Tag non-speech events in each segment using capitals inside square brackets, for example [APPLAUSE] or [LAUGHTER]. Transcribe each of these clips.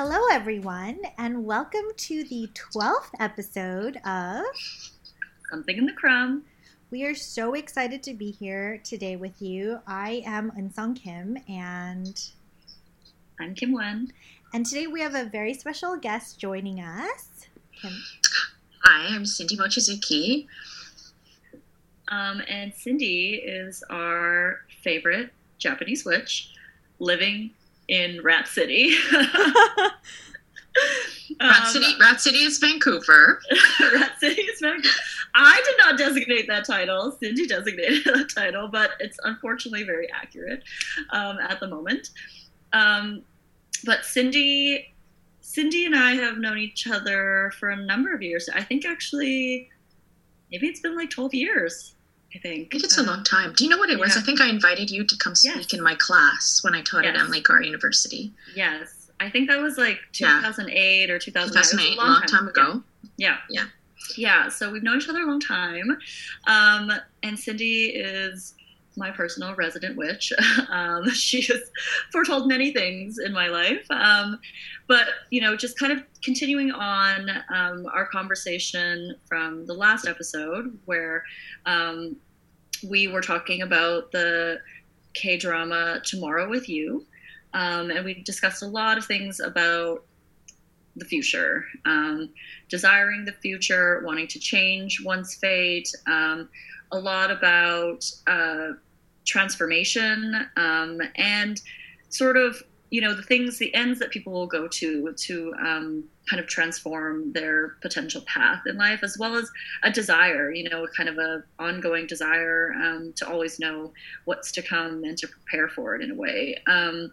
Hello, everyone, and welcome to the 12th episode of Something in the Crumb. We are so excited to be here today with you. I am Eunsong Kim, and I'm Kim Nguyen. And today we have a very special guest joining us. Kim. Hi, I'm Cindy Mochizuki. Um, and Cindy is our favorite Japanese witch living in Rat City. [LAUGHS] Rat um, City, Rat City is Vancouver. [LAUGHS] Rat City is Vancouver. I did not designate that title. Cindy designated [LAUGHS] that title, but it's unfortunately very accurate um, at the moment. Um, but Cindy, Cindy and I have known each other for a number of years. I think actually, maybe it's been like twelve years. I think. I think it's um, a long time. Do you know what it yeah. was? I think I invited you to come speak yes. in my class when I taught yes. at Emily Carr University. Yes. I think that was like 2008 yeah. or 2009. 2008, a long, long time, time, ago. Yeah. Yeah. Yeah. So we've known each other a long time. Um, and Cindy is my personal resident witch. [LAUGHS] Um, [LAUGHS] she has foretold many things in my life. Um, but, you know, just kind of continuing on um, our conversation from the last episode where um, we were talking about the K drama Tomorrow with You. Um, and we discussed a lot of things about the future, um, desiring the future, wanting to change one's fate, um, a lot about uh, transformation um, and sort of you know the things the ends that people will go to to um, kind of transform their potential path in life as well as a desire you know kind of a ongoing desire um, to always know what's to come and to prepare for it in a way um,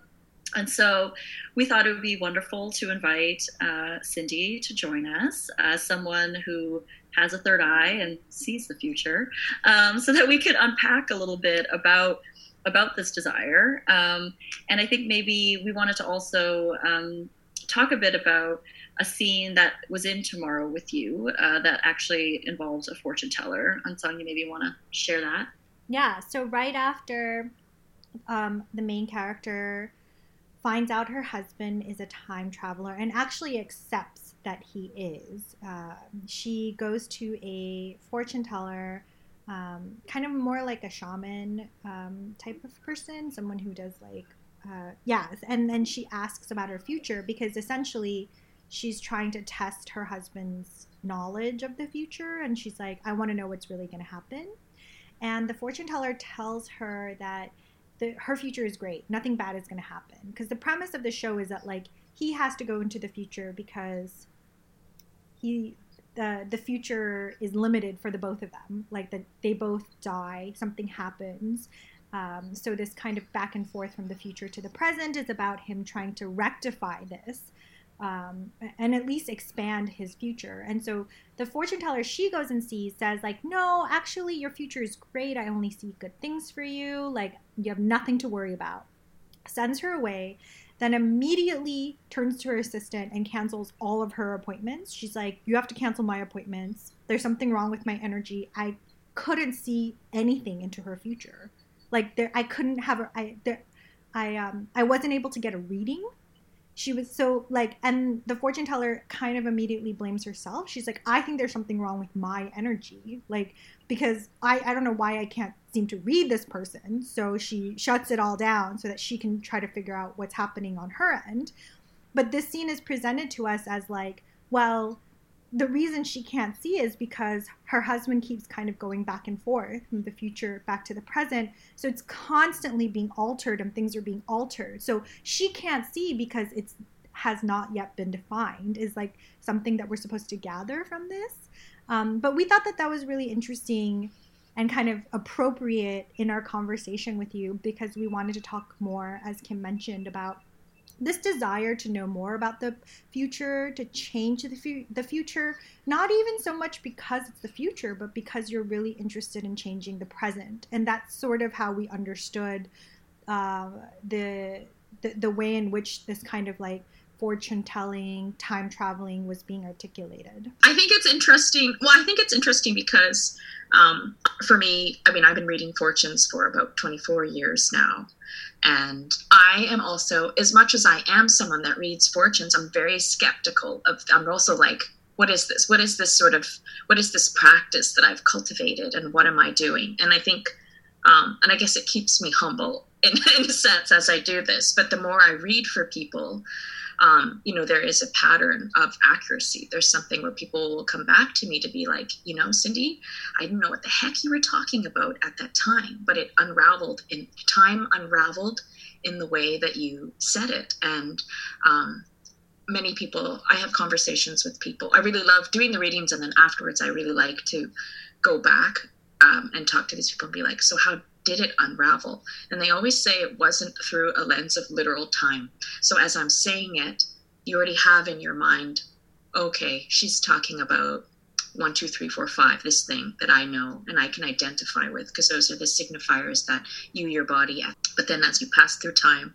and so we thought it would be wonderful to invite uh, Cindy to join us as someone who has a third eye and sees the future, um, so that we could unpack a little bit about about this desire. Um, and I think maybe we wanted to also um, talk a bit about a scene that was in Tomorrow with You uh, that actually involves a fortune teller. Eunsong, you maybe want to share that? Yeah. So right after um, the main character finds out her husband is a time traveler and actually accepts that he is. Uh, she goes to a fortune teller, um, kind of more like a shaman um, type of person, someone who does like, uh, yeah, and then she asks about her future because essentially she's trying to test her husband's knowledge of the future. And she's like, I want to know what's really going to happen. And the fortune teller tells her that the, her future is great. Nothing bad is going to happen. Because the premise of the show is that like he has to go into the future because he the the future is limited for the both of them. Like that they both die, something happens. Um, so this kind of back and forth from the future to the present is about him trying to rectify this um, and at least expand his future. And so the fortune teller she goes and sees says like, no, actually your future is great. I only see good things for you. Like you have nothing to worry about. Sends her away, then immediately turns to her assistant and cancels all of her appointments. She's like, you have to cancel my appointments. There's something wrong with my energy. I couldn't see anything into her future. Like there, I couldn't have. I there, I um I wasn't able to get a reading she was so like and the fortune teller kind of immediately blames herself. She's like i think there's something wrong with my energy like because i i don't know why i can't seem to read this person. So she shuts it all down so that she can try to figure out what's happening on her end. But this scene is presented to us as like well the reason she can't see is because her husband keeps kind of going back and forth from the future back to the present. So it's constantly being altered and things are being altered. So she can't see because it's has not yet been defined is like something that we're supposed to gather from this. Um, but we thought that that was really interesting and kind of appropriate in our conversation with you because we wanted to talk more, as Kim mentioned, about this desire to know more about the future, to change the, fu- the future, not even so much because it's the future, but because you're really interested in changing the present. And that's sort of how we understood uh, the, the, the way in which this kind of like fortune telling, time traveling was being articulated. I think it's interesting. Well, I think it's interesting because um, for me, I mean, I've been reading fortunes for about 24 years now. And I am also, as much as I am someone that reads fortunes, I'm very skeptical of, I'm also like, what is this? What is this sort of, what is this practice that I've cultivated and what am I doing? And I think, um, and I guess it keeps me humble [LAUGHS] in, in a sense as I do this. But the more I read for people, um, you know, there is a pattern of accuracy. There's something where people will come back to me to be like, you know, Cindy, I didn't know what the heck you were talking about at that time, but it unraveled in time, unraveled in the way that you said it. And um, many people, I have conversations with people. I really love doing the readings, and then afterwards, I really like to go back um, and talk to these people and be like, so how did it unravel? And they always say it wasn't through a lens of literal time. So as I'm saying it, you already have in your mind, okay, she's talking about one, two, three, four, five, this thing that I know and I can identify with because those are the signifiers that you, your body, but then as you pass through time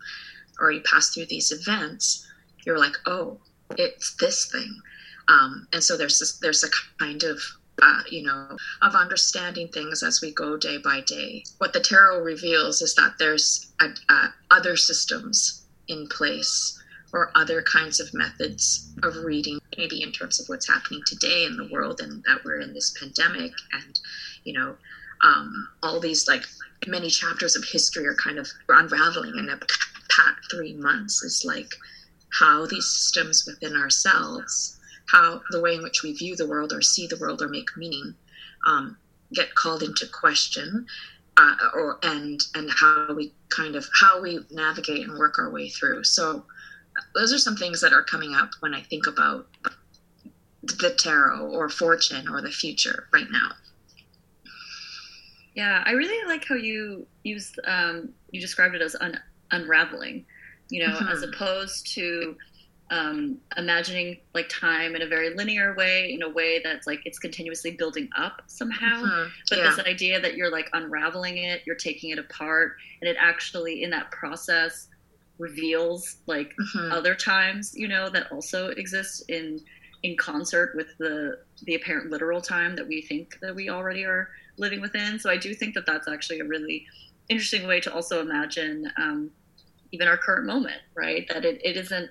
or you pass through these events, you're like, oh, it's this thing. Um, and so there's this, there's a kind of uh, you know, of understanding things as we go day by day. What the tarot reveals is that there's a, a other systems in place or other kinds of methods of reading, maybe in terms of what's happening today in the world and that we're in this pandemic and, you know, um, all these like many chapters of history are kind of unraveling in a pat three months is like how these systems within ourselves how the way in which we view the world or see the world or make meaning um, get called into question uh, or and and how we kind of how we navigate and work our way through so those are some things that are coming up when i think about the tarot or fortune or the future right now yeah i really like how you used um, you described it as un- unraveling you know mm-hmm. as opposed to um, imagining like time in a very linear way, in a way that's like it's continuously building up somehow. Mm-hmm. But yeah. this idea that you're like unraveling it, you're taking it apart, and it actually in that process reveals like mm-hmm. other times, you know, that also exist in in concert with the the apparent literal time that we think that we already are living within. So I do think that that's actually a really interesting way to also imagine um, even our current moment, right? That it, it isn't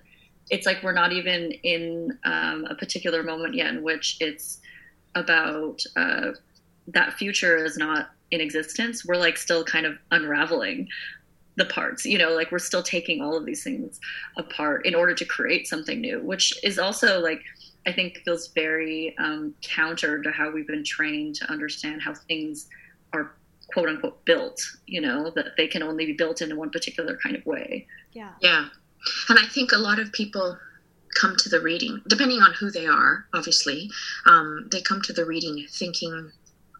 it's like we're not even in um, a particular moment yet in which it's about uh, that future is not in existence. We're like still kind of unraveling the parts, you know, like we're still taking all of these things apart in order to create something new, which is also like, I think feels very um, counter to how we've been trained to understand how things are quote unquote built, you know, that they can only be built in one particular kind of way. Yeah. Yeah. And I think a lot of people come to the reading, depending on who they are, obviously, um, they come to the reading thinking,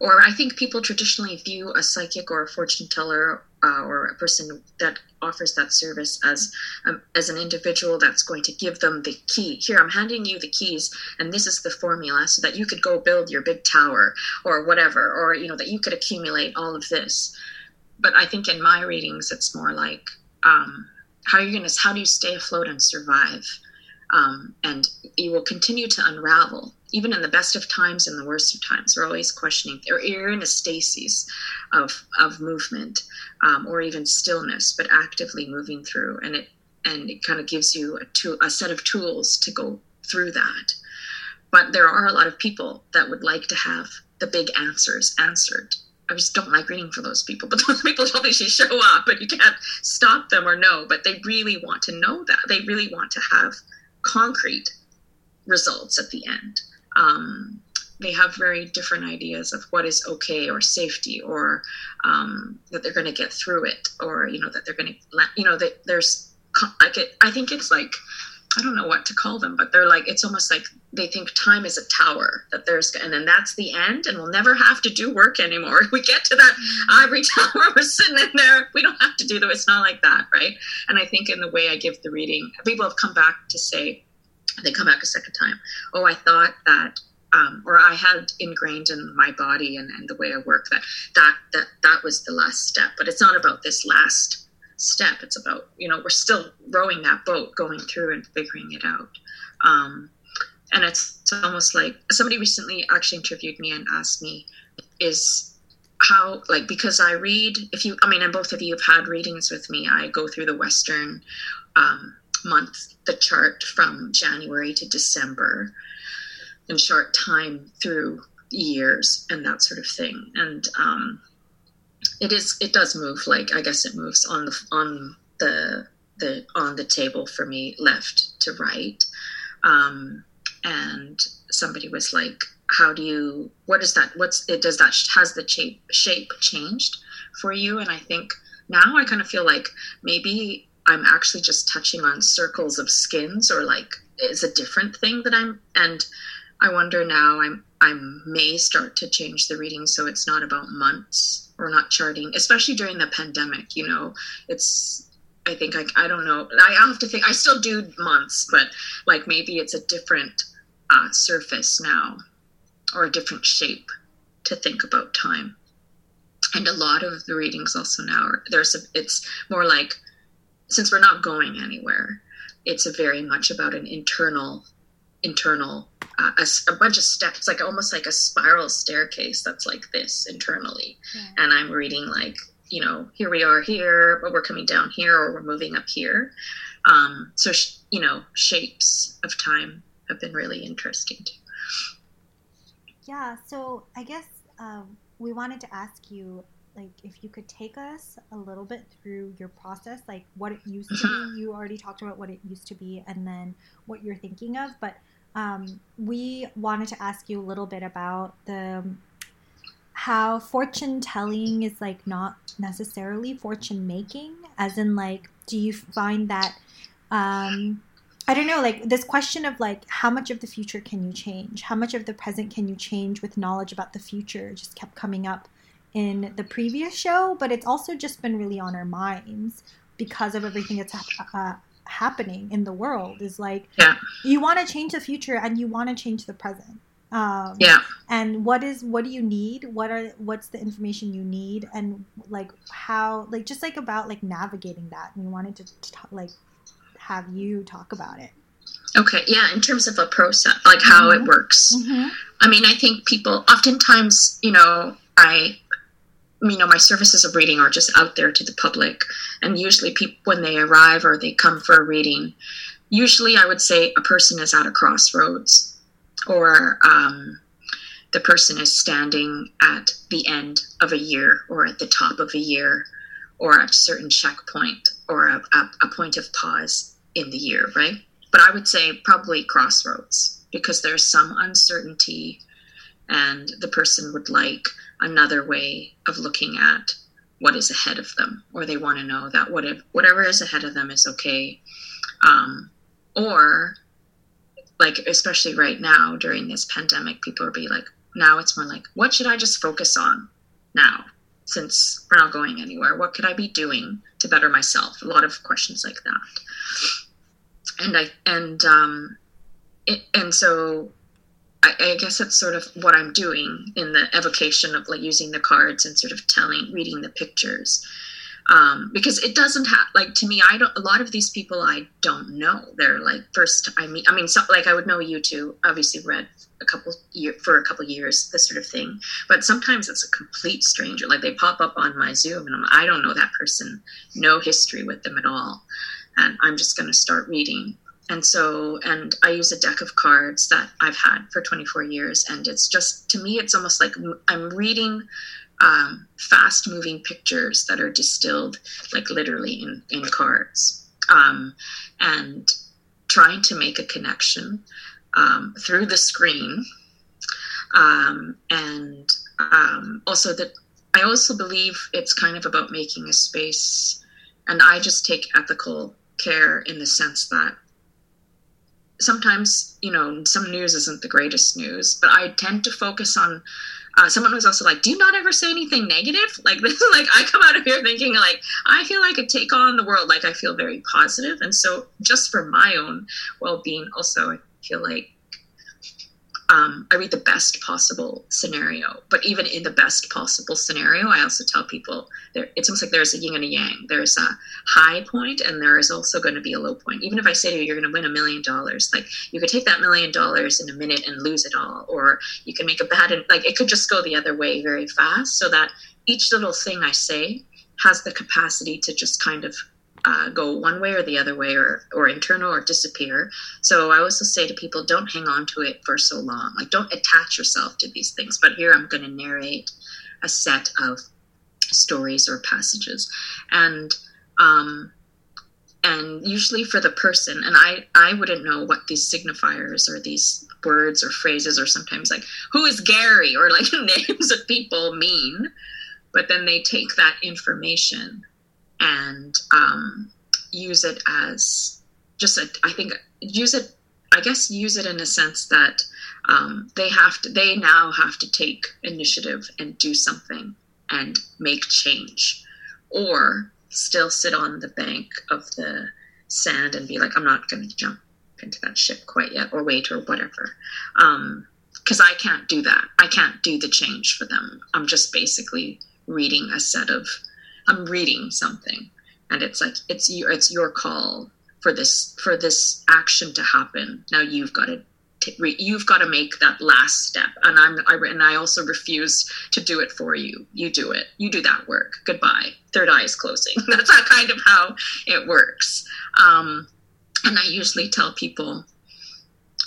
or I think people traditionally view a psychic or a fortune teller uh, or a person that offers that service as um, as an individual that's going to give them the key. Here, I'm handing you the keys, and this is the formula, so that you could go build your big tower or whatever, or you know that you could accumulate all of this. But I think in my readings, it's more like um, how are you going to how do you stay afloat and survive? Um, and you will continue to unravel even in the best of times and the worst of times. We're always questioning or you're in a stasis of of movement um, or even stillness but actively moving through. And it and it kind of gives you a, tool, a set of tools to go through that. But there are a lot of people that would like to have the big answers answered I just don't like reading for those people. [LAUGHS] But those people [LAUGHS] obviously show up, and you can't stop them or no. But they really want to know that. They really want to have concrete results at the end. Um, they have very different ideas of what is okay or safety or um, that they're going to get through it or you know that they're going to you know that there's like it, I think it's like I don't know what to call them, but they're like it's almost like they think time is a tower that there's and then that's the end and we'll never have to do work anymore. [LAUGHS] We get to that ivory tower, we're sitting in there. We don't have to do the. It's not like that, right? And I think in the way I give the reading, people have come back to say they come back a second time. Oh, I thought that um, or I had ingrained in my body and, and the way I work that that that that was the last step. But it's not about this last step. It's about, you know, we're still rowing that boat, going through and figuring it out. Um, and it's, almost like somebody recently actually interviewed me and asked me, is how like because I read if you I mean and both of you have had readings with me I go through the Western um, month the chart from January to December in short time through years and that sort of thing and um, it is it does move like I guess it moves on the on the the on the table for me left to right. Um, and somebody was like how do you what is that what's it does that has the shape shape changed for you? And i think now i kind of feel like maybe i'm actually just touching on circles of skins or like is a different thing that i'm and i wonder now i'm i may start to change the reading so it's not about months or not charting especially during the pandemic you know it's I think I, I don't know. I have to think. I still do months, but like maybe it's a different uh, surface now or a different shape to think about time. And a lot of the readings also now are there's a, it's more like since we're not going anywhere, it's very much about an internal internal uh, a, a, bunch of steps like almost like a spiral staircase that's like this internally yeah. and i'm reading like you know here we are here but we're coming down here or we're moving up here um, so sh- you know shapes of time have been really interesting too yeah, so I guess um, we wanted to ask you, like, if you could take us a little bit through your process, like what it used to be. You already talked about what it used to be, and then what you're thinking of. But um, we wanted to ask you a little bit about the how fortune telling is like not necessarily fortune making, as in like, do you find that um, I don't know, like this question of like how much of the future can you change? How much of the present can you change with knowledge about the future just kept coming up in the previous show, but it's also just been really on our minds because of everything that's uh, happening in the world is like yeah. you want to change the future and you want to change the present. Um, yeah. And what is what do you need? What are what's the information you need? And like how like just like about like navigating that. And we wanted to, to like have you talk about it. Okay, yeah, in terms of a process, like how mm-hmm. it works. Mm-hmm. I mean, I think people oftentimes, you know, I, you know, my services of reading are just out there to the public, and usually people when they arrive or they come for a reading, usually I would say a person is at a crossroads, or um, the person is standing at the end of a year or at the top of a year or at a certain checkpoint or a, a, a point of pause in the year, right? But I would say probably crossroads because there's some uncertainty and the person would like another way of looking at what is ahead of them or they want to know that what if, whatever is ahead of them is okay. Um, or like especially right now during this pandemic people are be like now it's more like what should i just focus on now since we're not going anywhere? What could i be doing to better myself? A lot of questions like that. And I and um, it, and so I, I, guess that's sort of what I'm doing in the evocation of like using the cards and sort of telling, reading the pictures. Um, because it doesn't have like to me, I don't. A lot of these people I don't know. They're like first I mean, I mean, so, like I would know you two. Obviously, read a couple year for a couple years, this sort of thing. But sometimes it's a complete stranger. Like they pop up on my Zoom, and I'm, I don't know that person, no history with them at all and I'm just going to start reading. And so, and I use a deck of cards that I've had for 24 years. And it's just, to me, it's almost like I'm reading um, fast moving pictures that are distilled, like literally in, in cards. Um, and trying to make a connection um, through the screen. Um, and um, also that I also believe it's kind of about making a space and I just take ethical care in the sense that sometimes you know some news isn't the greatest news but i tend to focus on uh, someone was also like do you not ever say anything negative? [LAUGHS] Like this [LAUGHS] like i come out of here thinking like i feel like i take on the world. Like i feel very positive. And so just for my own well-being also i feel like um, I read the best possible scenario. But even in the best possible scenario, I also tell people there. It's almost like there's a yin and a yang. There's a high point, and there is also going to be a low point. Even if I say to you, you're going to win a million dollars, like you could take that million dollars in a minute and lose it all, or you can make a bad. Like it could just go the other way very fast. So that each little thing I say has the capacity to just kind of uh, go one way or the other way or, or internal or disappear. So I also say to people, don't hang on to it for so long. Like, don't attach yourself to these things. But here I'm going to narrate a set of stories or passages. And, um, and usually for the person, and I, I wouldn't know what these signifiers or these words or phrases or sometimes like, who is Gary or like [LAUGHS] names of people mean. But then they take that information and um, use it as just a, I think use it I guess use it in a sense that um, they have to they now have to take initiative and do something and make change or still sit on the bank of the sand and be like I'm not going to jump into that ship quite yet or wait or whatever. Because um, I can't do that. I can't do the change for them. I'm just basically reading a set of I'm reading something, and it's like it's your it's your call for this for this action to happen. Now you've got to t- you've got to make that last step, and I'm I, and I also refuse to do it for you. You do it. You do that work. Goodbye. Third eye is closing. [LAUGHS] That's not kind of how it works. Um, and I usually tell people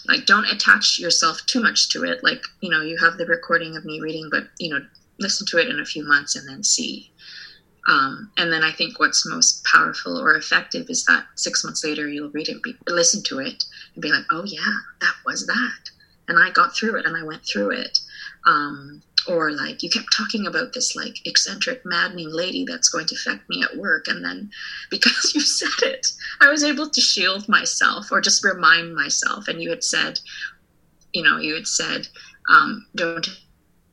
like don't attach yourself too much to it like you know you have the recording of me reading but you know listen to it in a few months and then see um, and then I think what's most powerful or effective is that six months later you'll read it, be, listen to it, and be like, "Oh yeah, that was that," and I got through it, and I went through it. Um, or like you kept talking about this like eccentric, maddening lady that's going to affect me at work, and then [LAUGHS] because you said it, I was able to shield myself or just remind myself. And you had said, you know, you had said, um, "Don't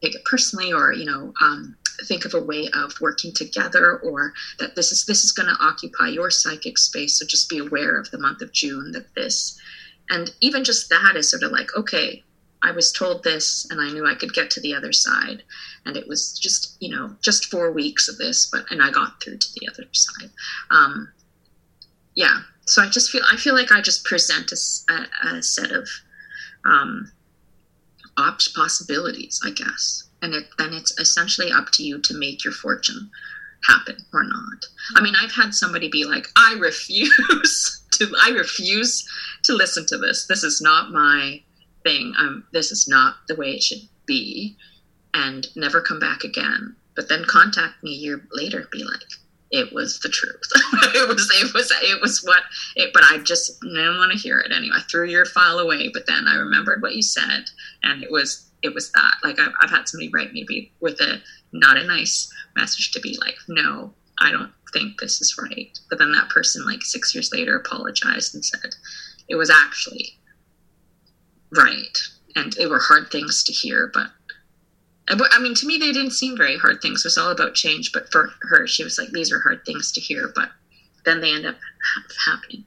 take it personally," or you know. Um, think of a way of working together or that this is this is going to occupy your psychic space. So just be aware of the month of june that this and even just that is sort of like okay i was told this and i knew i could get to the other side. And it was just you know just four weeks of this but and i got through to the other side. Um, yeah. So i just feel i feel like i just present a, a, set of um, opt possibilities i guess and it, then it's essentially up to you to make your fortune happen or not. I mean, I've had somebody be like, "I refuse [LAUGHS] to. I refuse to listen to this. This is not my thing. This is not the way it should be," and never come back again. But then contact me a year later, be like, "It was the truth. [LAUGHS] it was. It was. It was what. It, but I just didn't want to hear it anyway. I threw your file away. But then I remembered what you said, and it was it was that. Like I've, I've had somebody write me with a not a nice message to be like, no, I don't think this is right. But then that person, like six years later, apologized and said it was actually right. And they were hard things to hear, uh, but I mean, to me, they didn't seem very hard things. It was all about change. But for her, she was like, these are hard things to hear, but then they end up happening.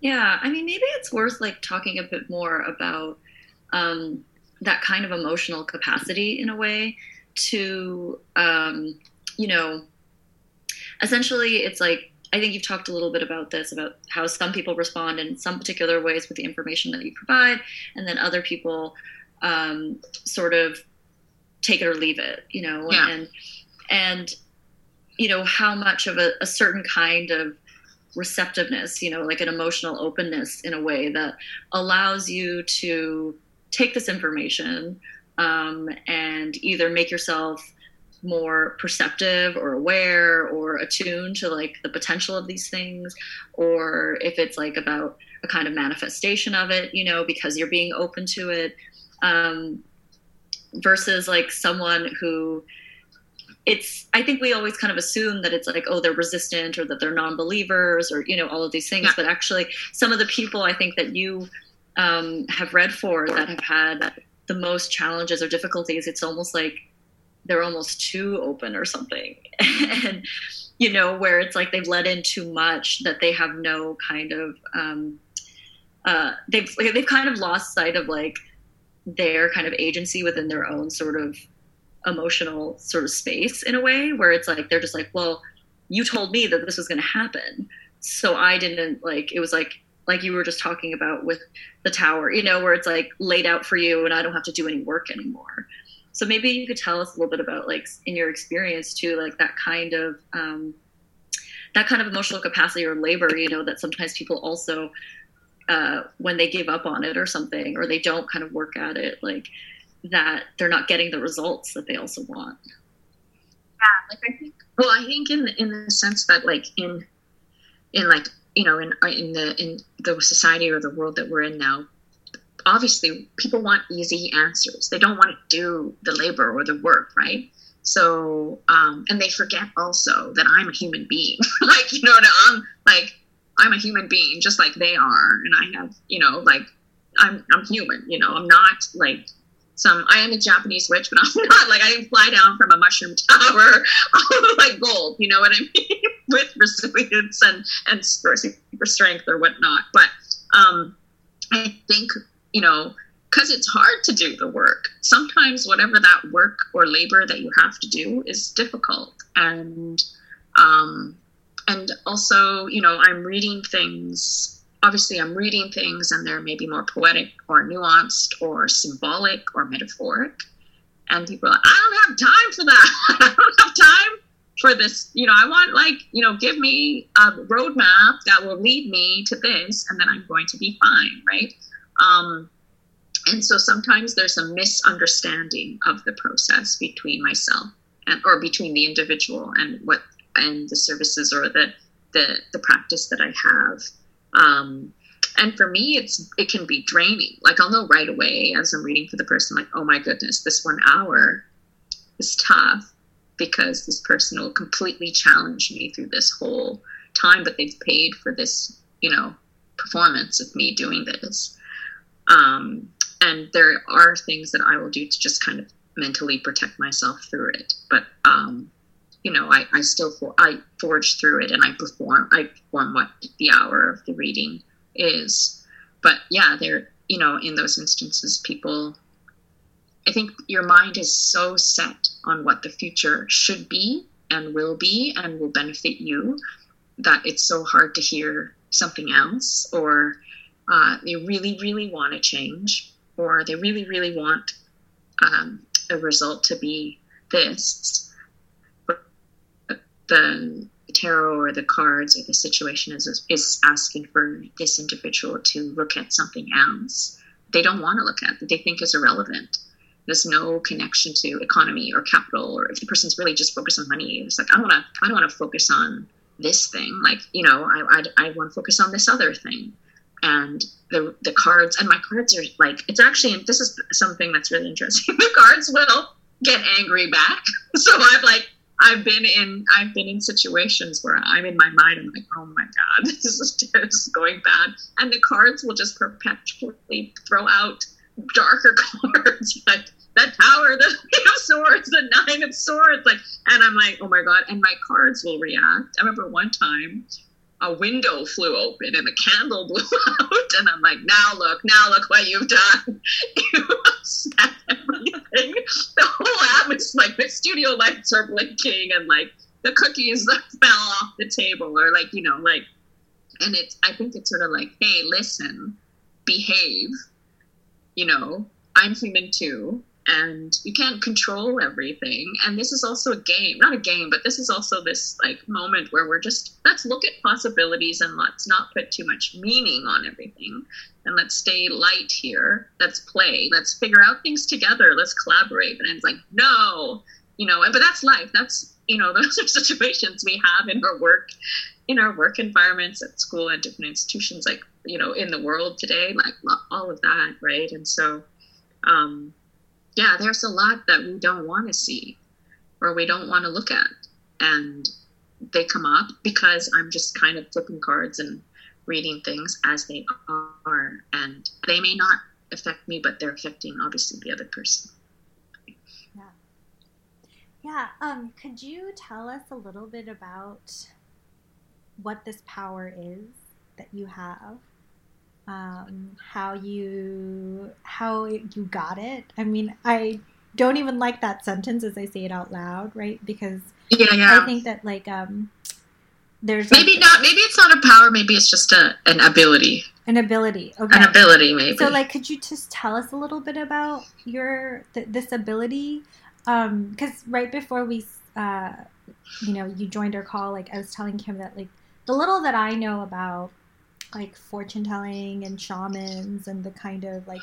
Yeah, I mean, maybe it's worth like talking a bit more about um, that kind of emotional capacity in a way to, um, you know, essentially it's like, I think you've talked a little bit about this about how some people respond in some particular ways with the information that you provide, and then other people um, sort of take it or leave it, you know, yeah. and and you know how much of a, a certain kind of receptiveness, you know, like an emotional openness in a way that allows you to take this information um, and either make yourself more perceptive or aware or attuned to like the potential of these things or if it's like about a kind of manifestation of it you know because you're being open to it um, versus like someone who it's i think we always kind of assume that it's like oh they're resistant or that they're non-believers or you know all of these things yeah. but actually some of the people i think that you um, have read for that have had the most challenges or difficulties, it's almost like they're almost too open or something. [LAUGHS] and, you know, where it's like they've let in too much that they have no kind of um, uh, they've they've kind of lost sight of like their kind of agency within their own sort of emotional sort of space in a way where it's like they're just like well you told me that this was going to happen so i didn't like it was like like you were just talking about with the tower you know where it's like laid out for you and i don't have to do any work anymore. So maybe you could tell us a little bit about like in your experience too like that kind of um, that kind of emotional capacity or labor you know that sometimes people also uh, when they give up on it or something or they don't kind of work at it like that they're not getting the results that they also want. Yeah like i think well i think in in the sense that like in in like you know in in the in the society or the world that we're in now obviously people want easy answers. They don't want to do the labor or the work right? So um and they forget also that i'm a human being. [LAUGHS] Like you know i'm like i'm a human being just like they are. And i have you know like i'm i'm human you know i'm not like some I am a Japanese witch, but [LAUGHS] I'm not like I didn't fly down from a mushroom tower [LAUGHS] like gold, you know what I mean? [LAUGHS] With resilience and and super strength or whatnot. But um I think, you know, because it's hard to do the work. Sometimes whatever that work or labor that you have to do is difficult. And um and also, you know, I'm reading things obviously I'm reading things and they're maybe more poetic or nuanced or symbolic or metaphoric. And people are like, I don't have time for that. [LAUGHS] I don't have time for this. You know, I want like, you know, give me a roadmap that will lead me to this and then I'm going to be fine, right? Um, and so sometimes there's a misunderstanding of the process between myself and or between the individual and what and the services or the the, the practice that I have. Um, and for me, it's it can be draining. Like I'll know right away as I'm reading for the person, like, oh my goodness, this one hour is tough because this person will completely challenge me through this whole time, but they've paid for this, you know, performance of me doing this. Um, and there are things that I will do to just kind of mentally protect myself through it. But um, you know, I, I still for, I forge through it and I perform I perform what the hour of the reading is. But yeah, there you know, in those instances people I think your mind is so set on what the future should be and will be and will benefit you that it's so hard to hear something else or uh, they really, really want to change or they really, really want um, a result to be this the tarot or the cards or the situation is is asking for this individual to look at something else. They don't want to look at that they think is irrelevant. There's no connection to economy or capital or if the person's really just focused on money it's like i don't want to i don't want to focus on this thing like you know i i, I want to focus on this other thing. And the the cards and my cards are like it's actually this is something that's really interesting. [LAUGHS] The cards will get angry back. [LAUGHS] So i'm like I've been in I've been in situations where I'm in my mind I'm like oh my god [LAUGHS] this is, is going bad. And the cards will just perpetually throw out darker [LAUGHS] cards like the tower the eight of swords the nine of swords like and I'm like oh my god and my cards will react. I remember one time a window flew open and the candle [LAUGHS] blew out and i'm like now look now look what you've done. You [LAUGHS] the whole atmosphere like the studio lights are blinking and like the cookies that [LAUGHS] fell off the table or like you know like and it's i think it's sort of like hey listen behave. You know i'm human too and you can't control everything. And this is also a game not a game but this is also this like moment where we're just let's look at possibilities and let's not put too much meaning on everything. And let's stay light here. Let's play. Let's figure out things together. Let's collaborate. And it's like no you know but that's life. That's you know [LAUGHS] those are situations we have in our work in our work environments at school and different institutions like you know in the world today like all of that right? And so um yeah, there's a lot that we don't want to see or we don't want to look at. And they come up because I'm just kind of flipping cards and reading things as they are. And they may not affect me, but they're affecting obviously the other person. Yeah. Yeah. Um, could you tell us a little bit about what this power is that you have? Um, how you how you got it. I mean, I don't even like that sentence as I say it out loud, right? Because yeah, yeah. I think that like um, there's maybe like, not. Maybe it's not a power. Maybe it's just a an ability. an ability. Okay. An ability, maybe. So, like, could you just tell us a little bit about your th- this ability? Because right before we, uh, you know, you joined our call, like I was telling Kim that like the little that I know about like fortune telling and shamans and the kind of like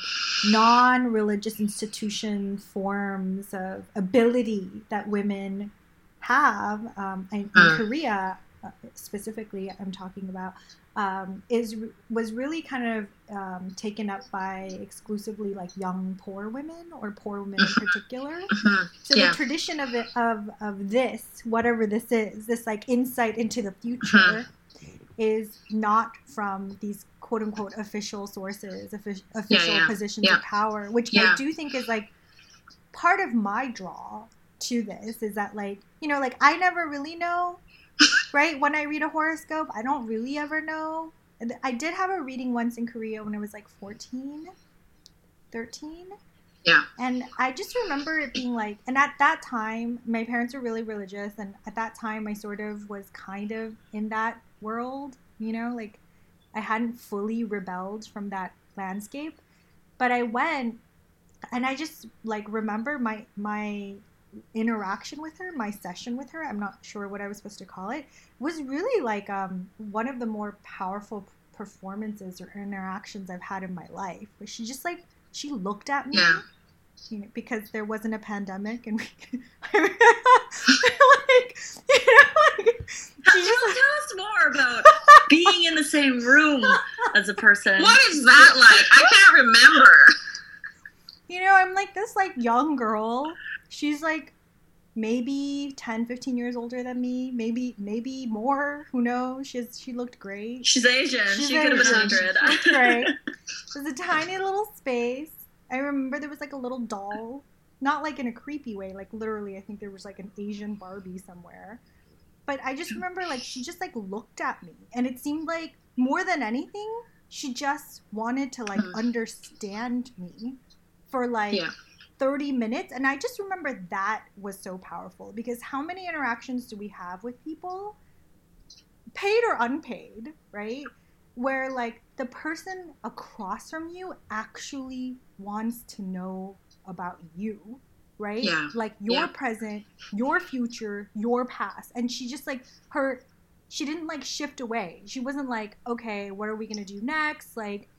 non-religious institution forms of ability that women have um, in, in Mm. Korea uh, specifically I'm talking about um, is was really kind of um, taken up by exclusively like young poor women or poor women in particular. Mhm. So Yeah. the tradition of it of of this, whatever this is, this like insight into the future, is not from these quote unquote official sources, offi- official yeah. positions Yeah. of power, which Yeah. I do think is like part of my draw to this is that like you know like I never really know, [LAUGHS] right? When I read a horoscope, I don't really ever know. I did have a reading once in Korea when I was like 14, 13. Yeah. And I just remember it being like, and at that time, my parents were really religious. And at that time, I sort of was kind of in that world, you know, like I hadn't fully rebelled from that landscape. But I went and I just like remember my, my, interaction with her my session with her i'm not sure what i was supposed to call it was really like um, one of the more powerful performances or interactions i've had in my life where she just like she looked at me Yeah. You know, because there wasn't a pandemic and we [LAUGHS] [LAUGHS] like you know like Tell, she just tell us more about [LAUGHS] being in the same room as a person. What is that like? I can't remember. you know i'm like this like young girl she's like maybe 10 15 years older than me maybe maybe more who knows she's she looked great She's Asian. She's she could have been Asian. hundred. She looked great. It was a tiny little space. I remember there was like a little doll, not like in a creepy way, like literally. I think there was like an Asian Barbie somewhere. But I just remember like she just like looked at me, and it seemed like more than anything, she just wanted to like Hmm. understand me for like Yeah. 30 minutes. And I just remember that was so powerful because how many interactions do we have with people, paid or unpaid, right? Where like the person across from you actually wants to know about you, right? Yeah. Like your Yeah. present, your future, your past. And she just like her she didn't like shift away. She wasn't like, okay, what are we gonna do next? Like,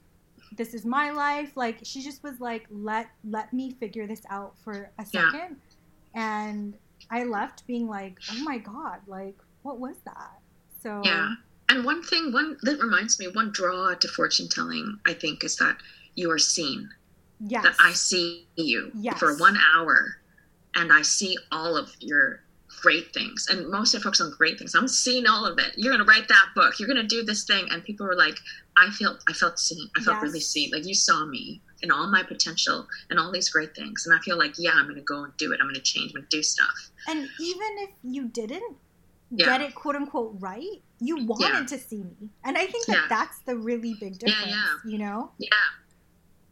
this is my life. Like, she just was like, let let me figure this out for a second Yeah. second. And I left being like, oh my god, like, what was that? So Yeah. And one thing, one that reminds me, one draw to fortune telling, I think, is that you are seen. Yes, That I see you Yes. for one hour, and I see all of your great things. And most of folks on great things. I'm seeing all of it. You're gonna write that book. You're gonna do this thing, and people were like, I felt, I felt seen. I felt Yes. really seen. Like you saw me and all my potential and all these great things. And I feel like, yeah, I'm gonna go and do it. I'm gonna change. I'm gonna do stuff. And even if you didn't Yeah. get it quote unquote right, you wanted Yeah. to see me. And I think that Yeah. that's the really big difference, yeah. you know? Yeah.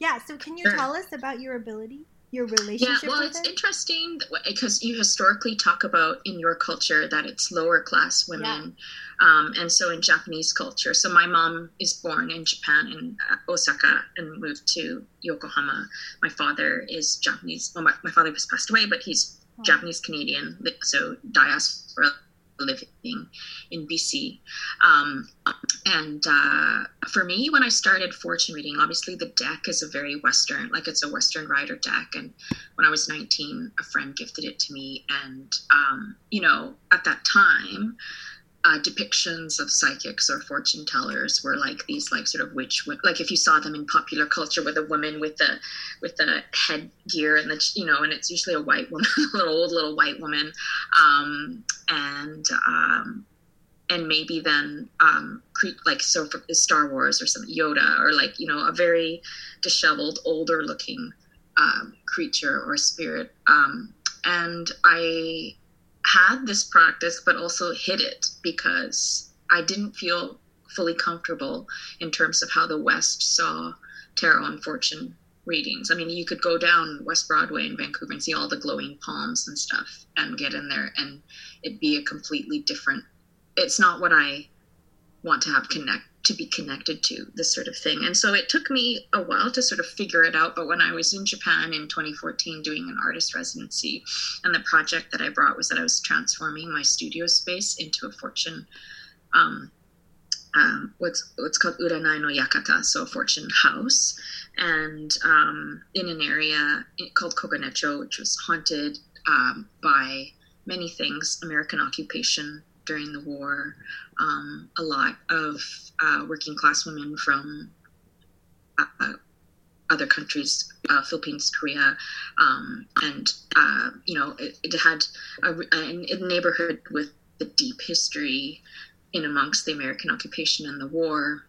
Yeah, so can you Sure. tell us about your ability, your relationship Yeah, well, with it's it? interesting because you historically talk about in your culture that it's lower class women, um, and so in Japanese culture. So my mom is born in Japan in uh, Osaka and moved to Yokohama. My father is Japanese. Well, my, my father has passed away, but he's Oh. Japanese Canadian, so diaspora living in BC. Um, and uh, for me, when I started fortune reading, obviously the deck is a very Western, like it's a Western rider deck. And when I was 19, a friend gifted it to me. And, um, you know, at that time, uh, depictions of psychics or fortune tellers were like these like sort of witch like if you saw them in popular culture with a woman with the with the headgear and the you know and it's usually a white woman [LAUGHS] a little old little white woman um, and um, and maybe then um, like so for Star Wars or some Yoda or like you know a very disheveled older looking um, creature or spirit um, and I had this practice but also hid it because I didn't feel fully comfortable in terms of how the West saw tarot and fortune readings. I mean, you could go down West Broadway in Vancouver and see all the glowing palms and stuff and get in there and it'd be a completely different it's not what I want to have connect to be connected to this sort of thing. And so it took me a while to sort of figure it out. But when I was in Japan in 2014 doing an artist residency, and the project that I brought was that I was transforming my studio space into a fortune, um, um, what's what's called Uranai no Yakata, so a fortune house, and um, in an area called Koganecho, which was haunted um, by many things, American occupation during the war, um, a lot of uh, working class women from uh, other countries, uh, Philippines, Korea, um, and uh, you know it, it had a, a, neighborhood with a deep history in amongst the American occupation and the war,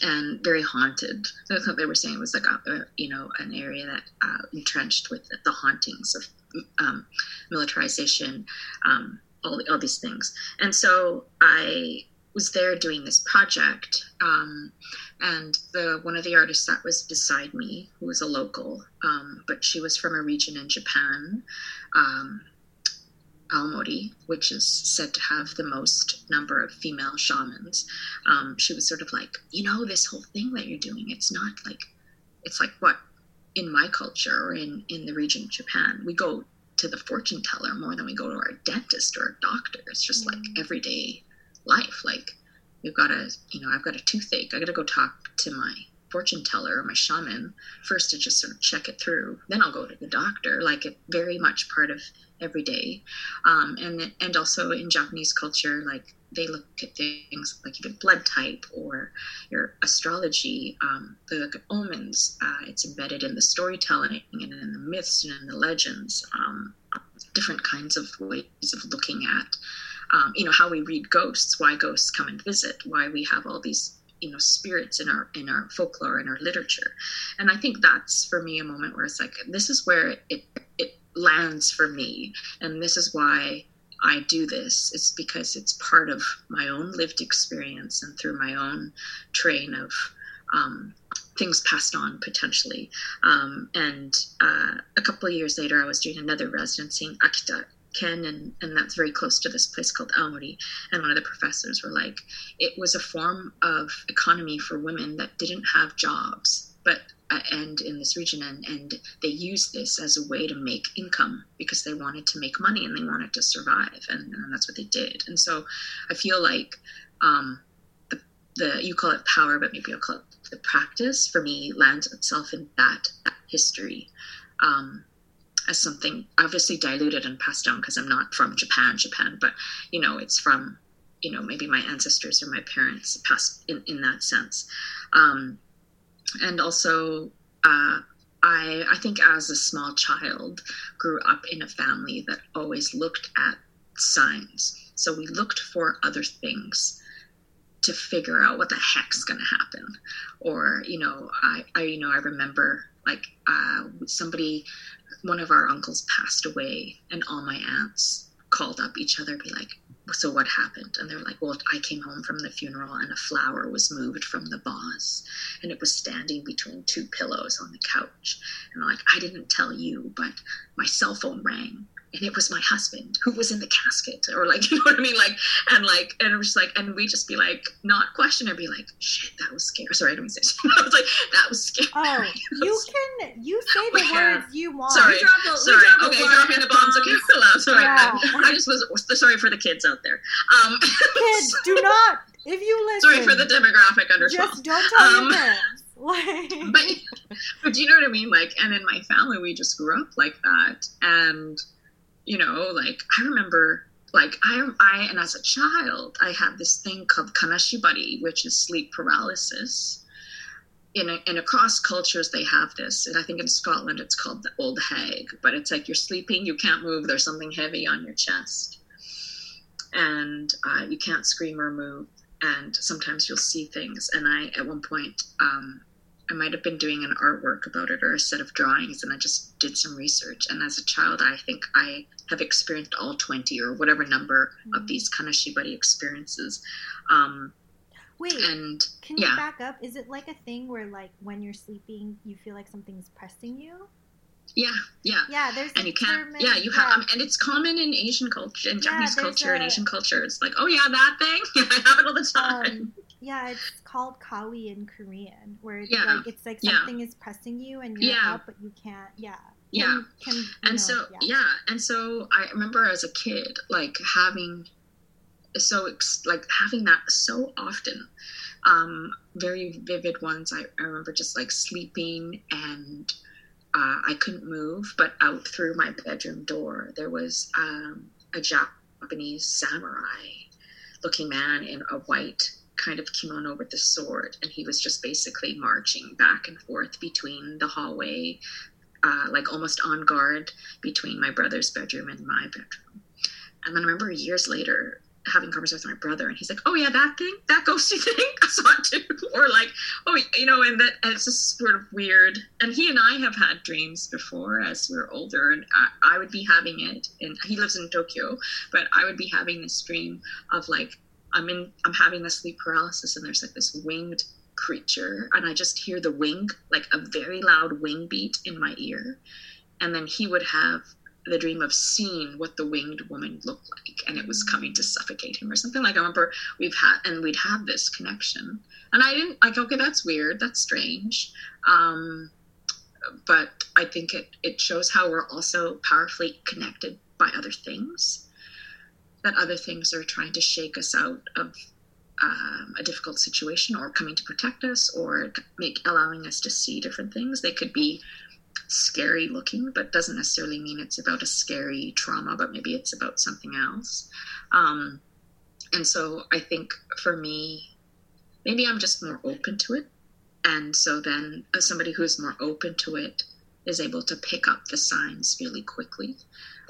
and very haunted. That's what they were saying. It was like a, you know an area that uh, entrenched with the hauntings of um, militarization. Um, all, all these things. And so I was there doing this project, um, and the one of the artists that was beside me, who was a local, um, but she was from a region in Japan, um, Aomori, which is said to have the most number of female shamans. Um, she was sort of like, you know, this whole thing that you're doing, it's not like, it's like what in my culture or in in the region of Japan, we go to the fortune teller more than we go to our dentist or a doctor. It's just mm-hmm. like mm. everyday life. Like we've got a, you know, I've got a toothache. I got to go talk to my fortune teller or my shaman first to just sort of check it through. Then I'll go to the doctor. Like it very much part of every day. Um, and and also in Japanese culture, like they look at things like your blood type or your astrology. Um, at omens. Uh, it's embedded in the storytelling and in the myths and in the legends. Um, different kinds of ways of looking at, um, you know, how we read ghosts, why ghosts come and visit, why we have all these you know spirits in our in our folklore in our literature and i think that's for me a moment where it's like this is where it lands for me and this is why I do this, it's because it's part of my own lived experience and through my own train of um, things passed on potentially. Um, and uh, a couple of years later, I was doing another residency in Akita, Ken, and, and that's very close to this place called Aomori. And one of the professors were like, it was a form of economy for women that didn't have jobs, but and in this region and, and they used this as a way to make income because they wanted to make money and they wanted to survive and, and that's what they did. And so i feel like um, the, the you call it power but maybe i'll call it the practice for me lands itself in that, that history um, as something obviously diluted and passed down because i'm not from japan japan but you know it's from you know maybe my ancestors or my parents passed in, in that sense. Um, and also uh, I, I think as a small child grew up in a family that always looked at signs. So we looked for other things to figure out what the heck's going to happen. Or you know I, I you know i remember like uh, somebody one of our uncles passed away and all my aunts called up each other be like so what happened? And they're like well i came home from the funeral and a flower was moved from the vase and it was standing between two pillows on the couch. And I'm like i didn't tell you but my cell phone rang and it was my husband who was in the casket or like [LAUGHS] you know what i mean? Like and like and it was like and we just be like not question or be like shit that was scary. Sorry i don't mean say [LAUGHS] i was like that was scary. Oh [LAUGHS] you can you say the yeah. words you want. Sorry. A, sorry. okay drop in the bombs. Okay hello sorry. Yeah. i just was sorry for the kids out there. Um kids do not if you listen. Sorry for the demographic under just don't tell um, your like but, but do you know what I mean? Like, and in my family, we just grew up like that, and you know, like I remember like I, I and as a child, I had this thing called kanashibari, which is sleep paralysis. In, a, in across cultures, they have this, and I think in Scotland it's called the old hag. But it's like you're sleeping, you can't move. There's something heavy on your chest, and uh, you can't scream or move. And sometimes you'll see things. And I, at one point, um, I might have been doing an artwork about it or a set of drawings, and I just did some research. And as a child, I think I have experienced all 20 or whatever number mm-hmm. of these kanashibari experiences. Um, Wait, and can you yeah. back up? Is it like a thing where, like, when you're sleeping, you feel like something's pressing you? yeah, yeah. Yeah, there's And a you can't, yeah, you have, um, and it's common in Asian culture, in Japanese there's culture, and Asian culture. It's like, oh yeah, that thing. [LAUGHS] I have it all the time. um, yeah, it's called kawi in Korean, where it's Yeah, like it's like yeah. something is pressing you and you're Yeah. up, but you can't. Yeah. Yeah. Can- can, and know, so yeah. and so i remember as a kid like having so like having that so often um very vivid ones i, I remember just like sleeping and uh, i couldn't move but out through my bedroom door there was um, a japanese samurai looking man in a white kind of kimono with the sword and he was just basically marching back and forth between the hallway uh, like almost on guard between my brother's bedroom and my bedroom. And then I remember years later having conversations with my brother, and he's like, "Oh yeah, that thing, that ghosty [LAUGHS] thing, I saw it too." [LAUGHS] or like, "Oh, you know," and that and it's just sort of weird. And he and I have had dreams before as we are older, and I, I would be having it. And he lives in Tokyo, but I would be having this dream of like I'm in, I'm having this sleep paralysis, and there's like this winged creature and i just hear the wing like a very loud wing beat in my ear. And then he would have the dream of seeing what the winged woman looked like and it was coming to suffocate him or something. Like i remember we've had and we'd have this connection. And i didn't like okay that's weird. That's strange. Um but i think it it shows how we're also powerfully connected by other things that other things are trying to shake us out of um, a difficult situation or coming to protect us or make allowing us to see different things. They could be scary looking but doesn't necessarily mean it's about a scary trauma but maybe it's about something else. Um, and so i think for me maybe i'm just more open to it. And so then somebody who's more open to it is able to pick up the signs really quickly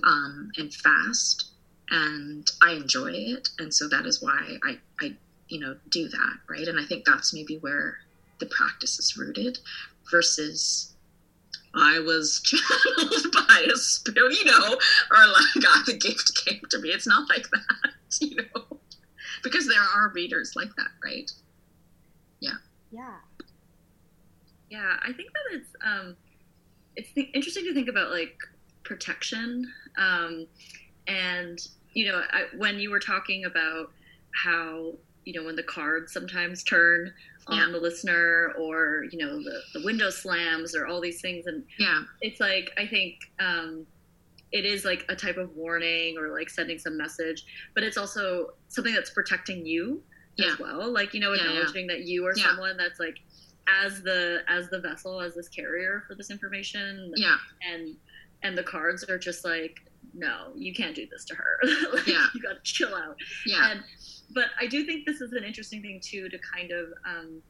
um, and fast and i enjoy it and so that is why i i you know do that right and i think that's maybe where the practice is rooted versus i was [LAUGHS] channeled by a spirit you know or like [LAUGHS] god the gift came to me it's not like that [LAUGHS] you know because there are readers like that right Yeah. Yeah, Yeah. I think that it's um, it's th- interesting to think about like protection, um, and you know, I, when you were talking about how you know when the cards sometimes turn on Yeah. the listener, or you know the the window slams, or all these things, and yeah it's like I think um, it is like a type of warning or like sending some message, but it's also something that's protecting you Yeah. as well. Like you know, Yeah, yeah. acknowledging that you are someone that's like as the as the vessel as this carrier for this information, yeah and and the cards are just like no, you can't do this to her. [LAUGHS] like, Yeah. you got to chill out. yeah And but I do think this is an interesting thing too to kind of um,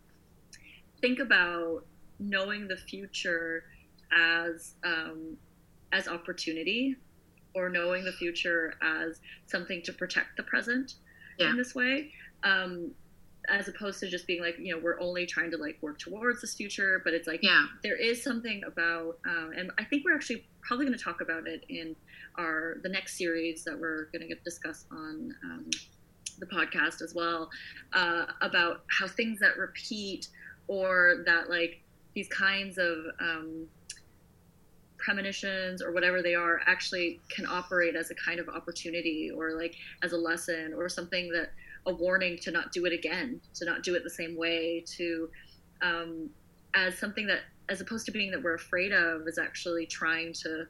think about knowing the future as um, as opportunity, or knowing the future as something to protect the present Yeah. in this way. Um, as opposed to just being like, you know, we're only trying to like work towards this future, but it's like yeah. there is something about, um, and I think we're actually probably going to talk about it in our the next series that we're going to get discuss on um, the podcast as well uh, about how things that repeat or that like these kinds of um, premonitions or whatever they are actually can operate as a kind of opportunity or like as a lesson or something that a warning to not do it again to not do it the same way to um, as something that as opposed to being that we're afraid of is actually trying to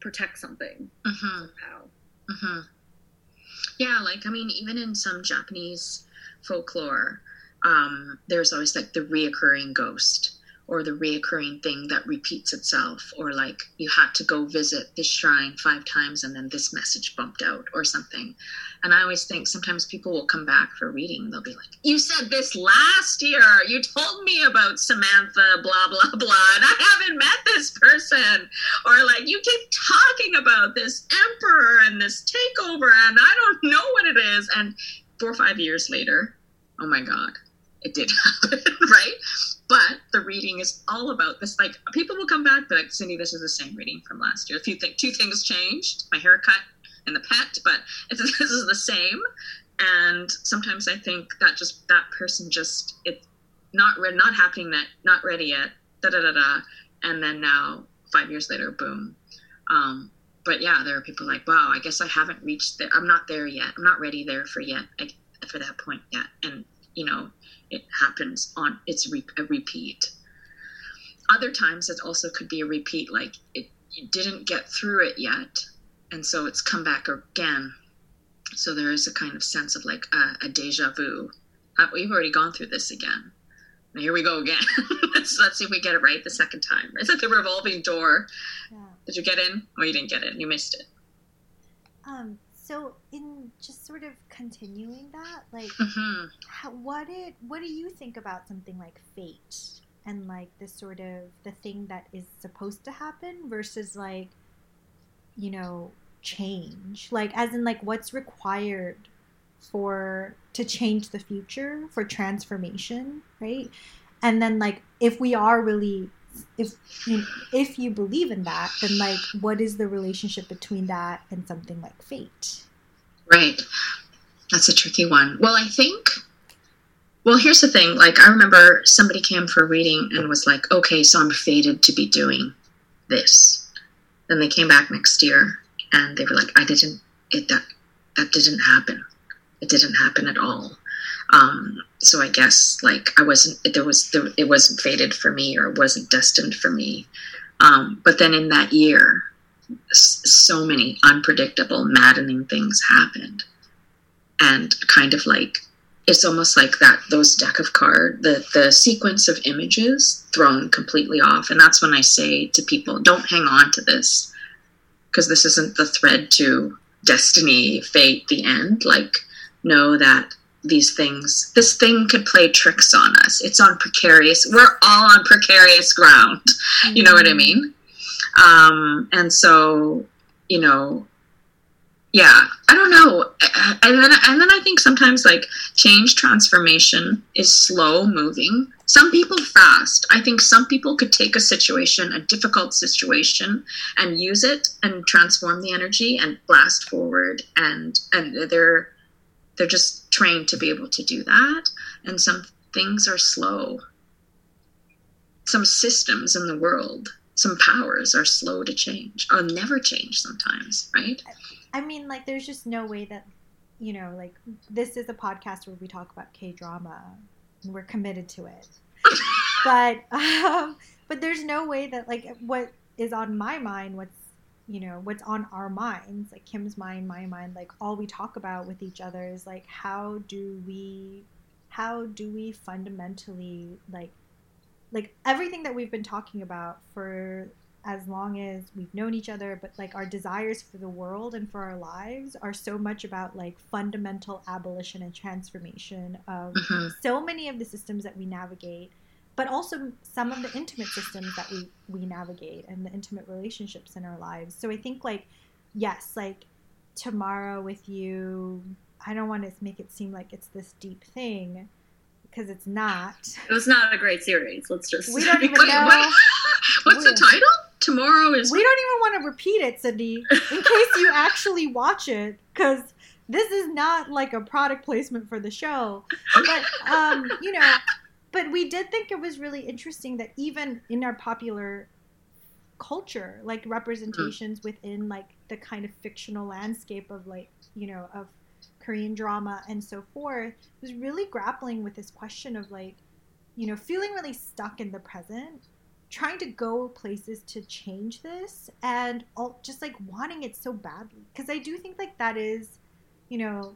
protect something hmm somehow. Hmm Yeah, like I mean, even in some Japanese folklore, um, there's always like the reoccurring ghost or the reoccurring thing that repeats itself, or like you had to go visit this shrine five times and then this message bumped out or something. And I always think sometimes people will come back for reading. They'll be like, "You said this last year. You told me about Samantha, blah blah blah, and I haven't met this person." or like you keep talking about this emperor and this takeover and i don't know what it is and four or five years later oh my god it did [LAUGHS] happen right but the reading is all about this like people will come back be like cindy this is the same reading from last year. A few things two things changed my haircut and the pet but [LAUGHS] this is the same. And sometimes I think that just that person just it's not re- not happening that not ready yet da da da da. And then now five years later boom. Um, but yeah there are people like wow I guess I haven't reached there I'm not there yet. I'm not ready there for yet for that point yet. And you know it happens on it's re- a repeat. Other times it also could be a repeat like it you didn't get through it yet and so it's come back again. So there is a kind of sense of like a, a deja vu. Uh, we've already gone through this again. Now here we go again. [LAUGHS] Let's, let's see if we get it right the second time. Is it the revolving door? Yeah. did you get in? Oh you didn't get in you missed it. Um, so in just sort of continuing that, like, hmm how, what did what do you think about something like fate and like the sort of the thing that is supposed to happen versus like, you know, change? Like, as in like what's required for to change the future for transformation, right? And then like if we are really if you if you believe in that, then like what is the relationship between that and something like fate? Right. That's a tricky one. Well, I think. Well, here's the thing. Like, I remember somebody came for a reading and was like, okay, so I'm fated to be doing this. Then they came back next year and they were like, I didn't, it, that, that didn't happen. It didn't happen at all. Um, so I guess, like, I wasn't, there was, there, it wasn't fated for me or it wasn't destined for me. Um, but then in that year, so many unpredictable, maddening things happened. And kind of like, it's almost like that, those deck of card, the, the sequence of images thrown completely off. And that's when I say to people, don't hang on to this because this isn't the thread to destiny, fate, the end. Like, know that these things, this thing could play tricks on us. It's on precarious, we're all on precarious ground. You know what I mean? um, and so you know yeah i don't know and then and then i think sometimes like change transformation is slow moving some people fast i think some people could take a situation a difficult situation and use it and transform the energy and blast forward and and they're they're just trained to be able to do that. And some things are slow. Some systems in the world some powers are slow to change or never change sometimes right? I mean, like, there's just no way that, you know, like, this is a podcast where we talk about K drama, and we're committed to it. [LAUGHS] but, um, but there's no way that, like, what is on my mind, what's, you know, what's on our minds, like Kim's mind, my mind, like, all we talk about with each other is, like, how do we, how do we fundamentally, like, like everything that we've been talking about for as long as we've known each other, but like our desires for the world and for our lives are so much about like fundamental abolition and transformation of Mhm. so many of the systems that we navigate, but also some of the intimate systems that we we navigate and the intimate relationships in our lives. So I think like yes, like tomorrow with you, I don't want to make it seem like it's this deep thing because it's not. It was not a great series. Let's just. We don't even Wait, know. what? what's the title tomorrow is We don't even want to repeat it, Cindy, in case you [LAUGHS] actually watch it, because this is not like a product placement for the show. But um, you know, but we did think it was really interesting that even in our popular culture, like representations within like the kind of fictional landscape of like you know of Korean drama and so forth, was really grappling with this question of like you know feeling really stuck in the present trying to go places to change this and all, just like wanting it so badly. Because i do think like that is you know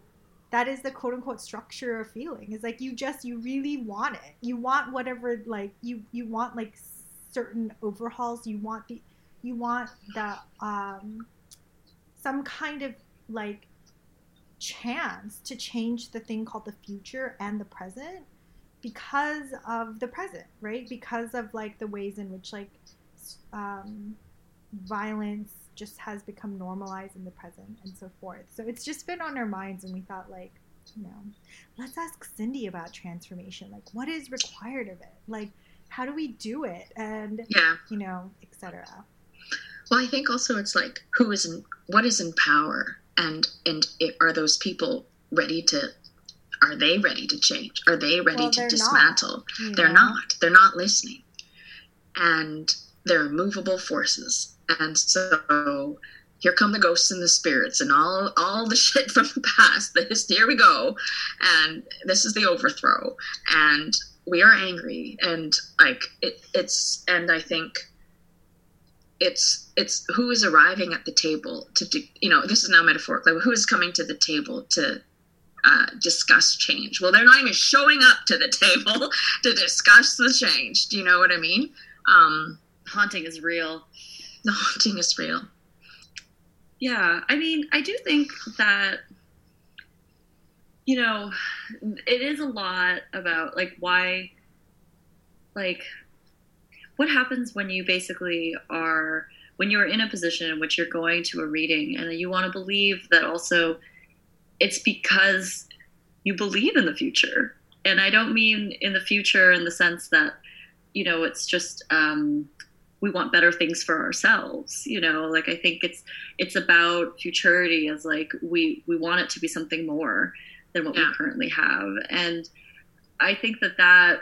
that is the quote unquote structure of feeling. Is like you just you really want it. You want whatever like you you want like certain overhauls. You want the you want the um some kind of like chance to change the thing called the future and the present because of the present, right? Because of like the ways in which like um, violence just has become normalized in the present and so forth. So it's just been on our minds, and we thought like, you know, let's ask Cindy about transformation. Like, what is required of it? Like, how do we do it? And yeah you know, etc. well i think also it's like who is in what is in power and and it, are those people ready to are they ready to change are they ready Well, to dismantle not, they're know? not they're not listening and they're movable forces and so here come the ghosts and the spirits and all all the [LAUGHS] shit from the past. This here we go. And this is the overthrow. And we are angry. And like it, it's and i think it's it's who is arriving at the table to do you know this is now metaphorical like who is coming to the table to uh, discuss change? Well they're not even showing up to the [LAUGHS] table to discuss the change. Do you know what i mean? Um Haunting is real. [LAUGHS] the haunting is real Yeah, I mean, I do think that you know, it is a lot about like why like what happens when you basically are when you're in a position in which you're going to a reading and you want to believe that also it's because you believe in the future. And I don't mean in the future in the sense that you know, it's just um we want better things for ourselves, you know, like I think it's it's about futurity as like we we want it to be something more than what Yeah. we currently have. And i think that that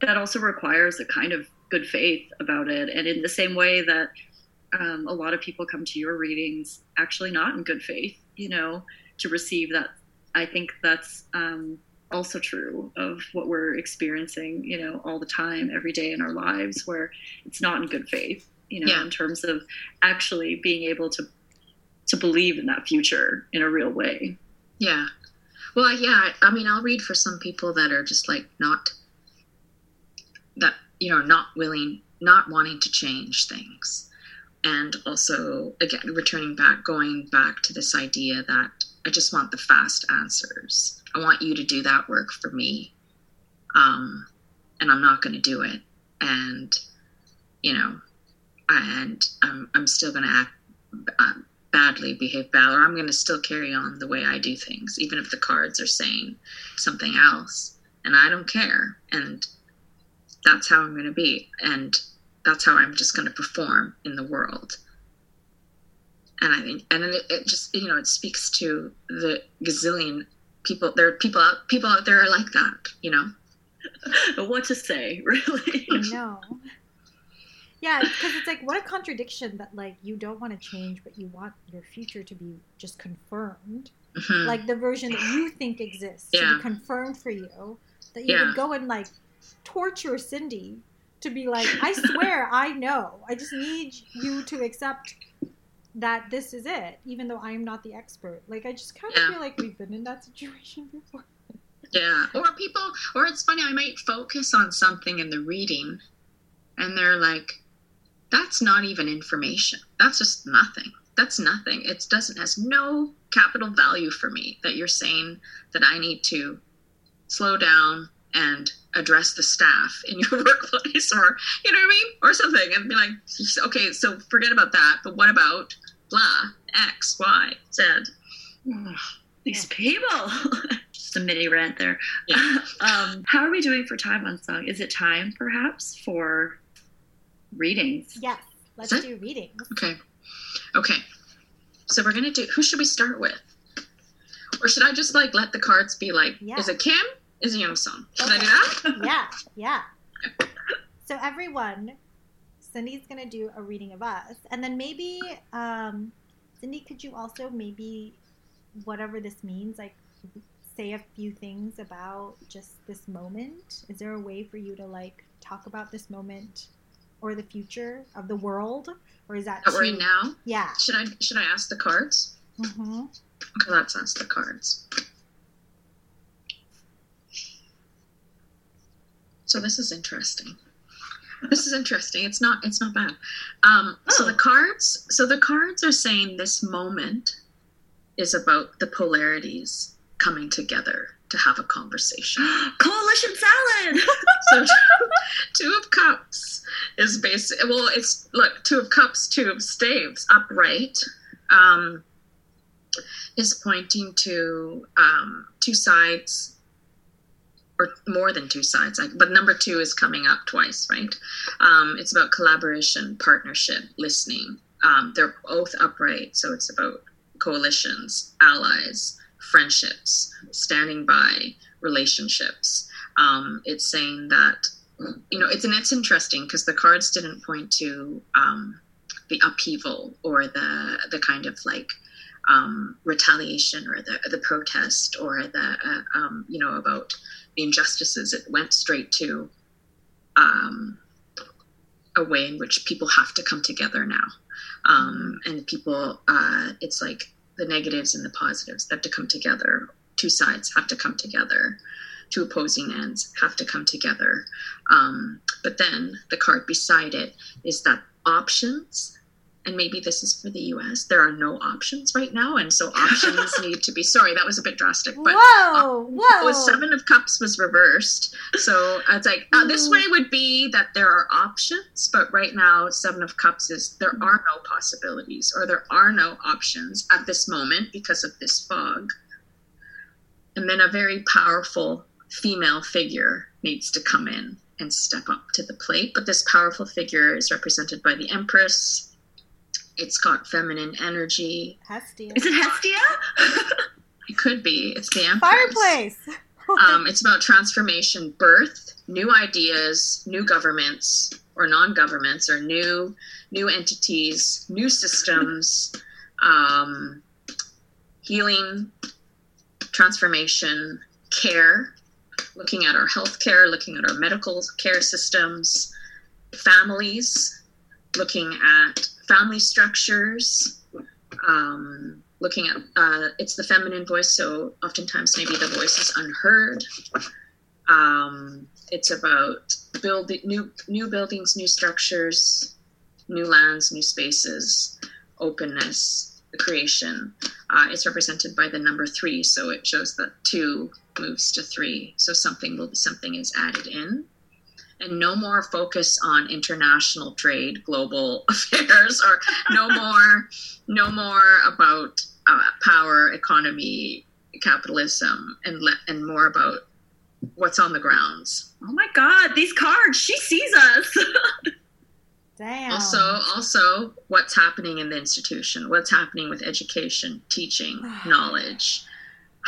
that also requires a kind of good faith about it. And in the same way that um, a lot of people come to your readings actually not in good faith you know to receive that i think that's um, also true of what we're experiencing you know all the time every day in our lives where it's not in good faith you know Yeah. in terms of actually being able to to believe in that future in a real way Yeah. Well, yeah. I, I mean, I'll read for some people that are just like not that you know not willing, not wanting to change things, and also again returning back, going back to this idea that I just want the fast answers. I want you to do that work for me, um, and I'm not going to do it. And you know, and I'm I'm still going to act. Um, badly behave bad or i'm going to still carry on the way i do things even if the cards are saying something else and i don't care and that's how i'm going to be and that's how i'm just going to perform in the world and i think and it, it just you know it speaks to the gazillion people there are people out people out there are like that you know [LAUGHS] what to say [LAUGHS] really I know. Yeah, because it's like what a contradiction that like you don't want to change, but you want your future to be just confirmed, Mhm. like the version that you think exists to be confirmed for you. That you Yeah. would go and like torture Cindy to be like, I swear, I know. I just need you to accept that this is it, even though I am not the expert. Like I just kind of Yeah. feel like we've been in that situation [LAUGHS] before. Yeah. Or people, or it's funny, I might focus on something in the reading and they're like, that's not even information. That's just nothing. That's nothing. It doesn't, has no capital value for me that you're saying that I need to slow down and address the staff in your [LAUGHS] workplace or, you know what I mean? Or something and be like, okay, so forget about that. But what about blah, X, Y, Z? These people. [LAUGHS] Just a mini rant there. Yeah. [LAUGHS] um, how are we doing for time on song? Is it time, perhaps, for readings? Yes, let's Is it? do readings. Okay. Okay. So we're gonna do. Who should we start with? Or should I just like let the cards be like? Yeah. Is it Kim? Is Song? Should I do that? [LAUGHS] yeah, yeah. [LAUGHS] So everyone, Cindy's gonna do a reading of us, and then maybe, um, Cindy, could you also maybe, whatever this means, like, say a few things about just this moment? Is there a way for you to like talk about this moment or the future of the world, or is that too- in now. Yeah. Should I should I ask the cards? hmm Okay, let's ask the cards. So this is interesting. This is interesting. It's not it's not bad. Um, so Oh. the cards so the cards are saying this moment is about the polarities coming together to have a conversation. [GASPS] Coalition salad! [LAUGHS] so two of cups is basic well it's look two of cups two of staves upright um is pointing to um two sides or more than two sides but number two is coming up twice right um it's about collaboration partnership listening um they're both upright so it's about coalitions allies friendships, standing by relationships. Um, it's saying that you know it's and it's interesting because the cards didn't point to um, the upheaval or the the kind of like um, retaliation or the the protest or the uh, um, you know about the injustices. It went straight to um, a way in which people have to come together now, um, and people. Uh, it's like the negatives and the positives have to come together. Two sides have to come together. Two opposing ends have to come together. Um, but then the card beside it is that options and maybe this is for the US, there are no options right now. And so options [LAUGHS] need to be, sorry, that was a bit drastic, but whoa, whoa. was Seven of Cups was reversed. So it's like, uh, this way would be that there are options, but right now, Seven of Cups is there are no possibilities or there are no options at this moment because of this fog. And then a very powerful female figure needs to come in and step up to the plate. But this powerful figure is represented by the Empress, it's got feminine energy. Hestia. Is it Hestia? [LAUGHS] it could be. It's the Empress. Fireplace. [LAUGHS] um, it's about transformation, birth, new ideas, new governments or non-governments or new new entities, new systems, um, healing, transformation, care, looking at our healthcare, looking at our medical care systems, families, looking at family structures, um, looking at uh, it's the feminine voice, so oftentimes maybe the voice is unheard. Um, it's about building new new buildings, new structures, new lands, new spaces, openness, creation. Uh, it's represented by the number three, so it shows that two moves to three. So something will something is added in and no more focus on international trade, global [LAUGHS] affairs, or no more, no more about uh, power, economy, capitalism, and le- and more about what's on the grounds. Oh my God, these cards! She sees us. [LAUGHS] Damn. Also, also, what's happening in the institution? What's happening with education, teaching, [SIGHS] knowledge?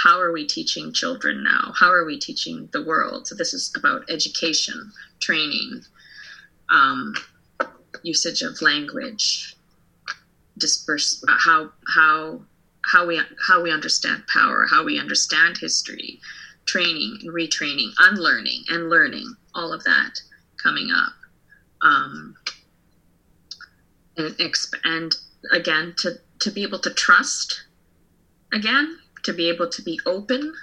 How are we teaching children now? How are we teaching the world? So this is about education, training, um, usage of language, disperse uh, how how how we how we understand power, how we understand history, training and retraining, unlearning and learning, all of that coming up. Um, and expand again to to be able to trust again to be able to be open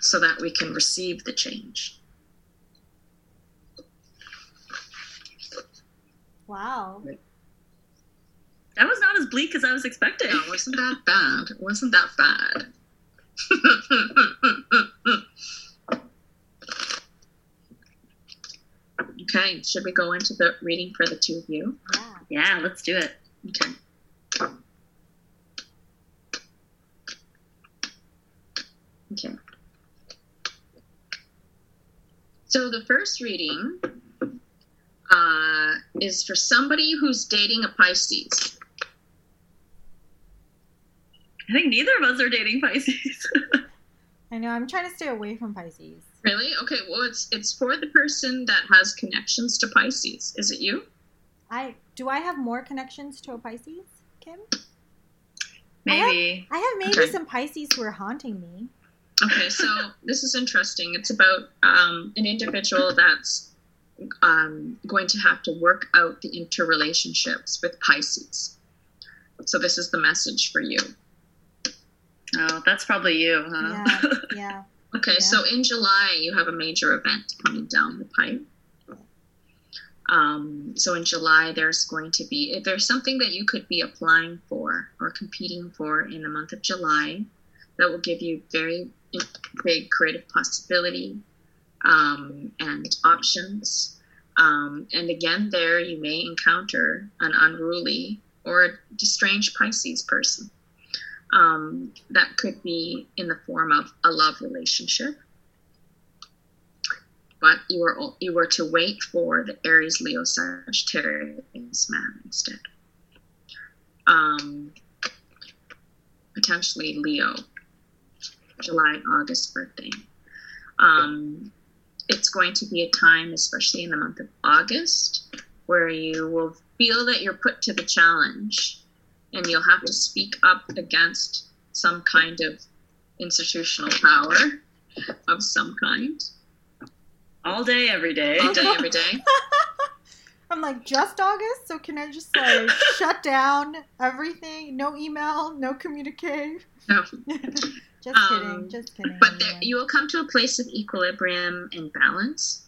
so that we can receive the change Wow. that was not as bleak as I was expecting. Yeah, it wasn't that bad. It wasn't that bad. [LAUGHS] okay, should we go into the reading for the two of you? Yeah. Yeah, let's do it. Okay. Okay. So the first reading uh, is for somebody who's dating a Pisces. I think neither of us are dating Pisces. [LAUGHS] I know. I'm trying to stay away from Pisces. Really? Okay. Well, it's it's for the person that has connections to Pisces. Is it you? I do. I have more connections to a Pisces, Kim. Maybe. I have maybe Okay. some Pisces who are haunting me. Okay. So this is interesting. It's about um, an individual that's um, going to have to work out the interrelationships with Pisces. So this is the message for you. Oh, that's probably you, huh? Yeah. [LAUGHS] Yeah. Okay, Yeah. so in July, you have a major event coming down the pipe. Um, so in July, there's going to be, if there's something that you could be applying for or competing for in the month of July, that will give you very big creative possibility um, and options. Um, and again, there you may encounter an unruly or a strange Pisces person. Um, that could be in the form of a love relationship, but you were you were to wait for the Aries, Leo, Sagittarius man instead. Um, potentially Leo, July, August birthday. Um, it's going to be a time, especially in the month of August, where you will feel that you're put to the challenge and you'll have to speak up against some kind of institutional power of some kind. All day, every day. All day, every day. [LAUGHS] I'm like, just August? So can I just like shut down everything? No email, no communicate? No. [LAUGHS] just Um, kidding, just kidding. But there, you will come to a place of equilibrium and balance.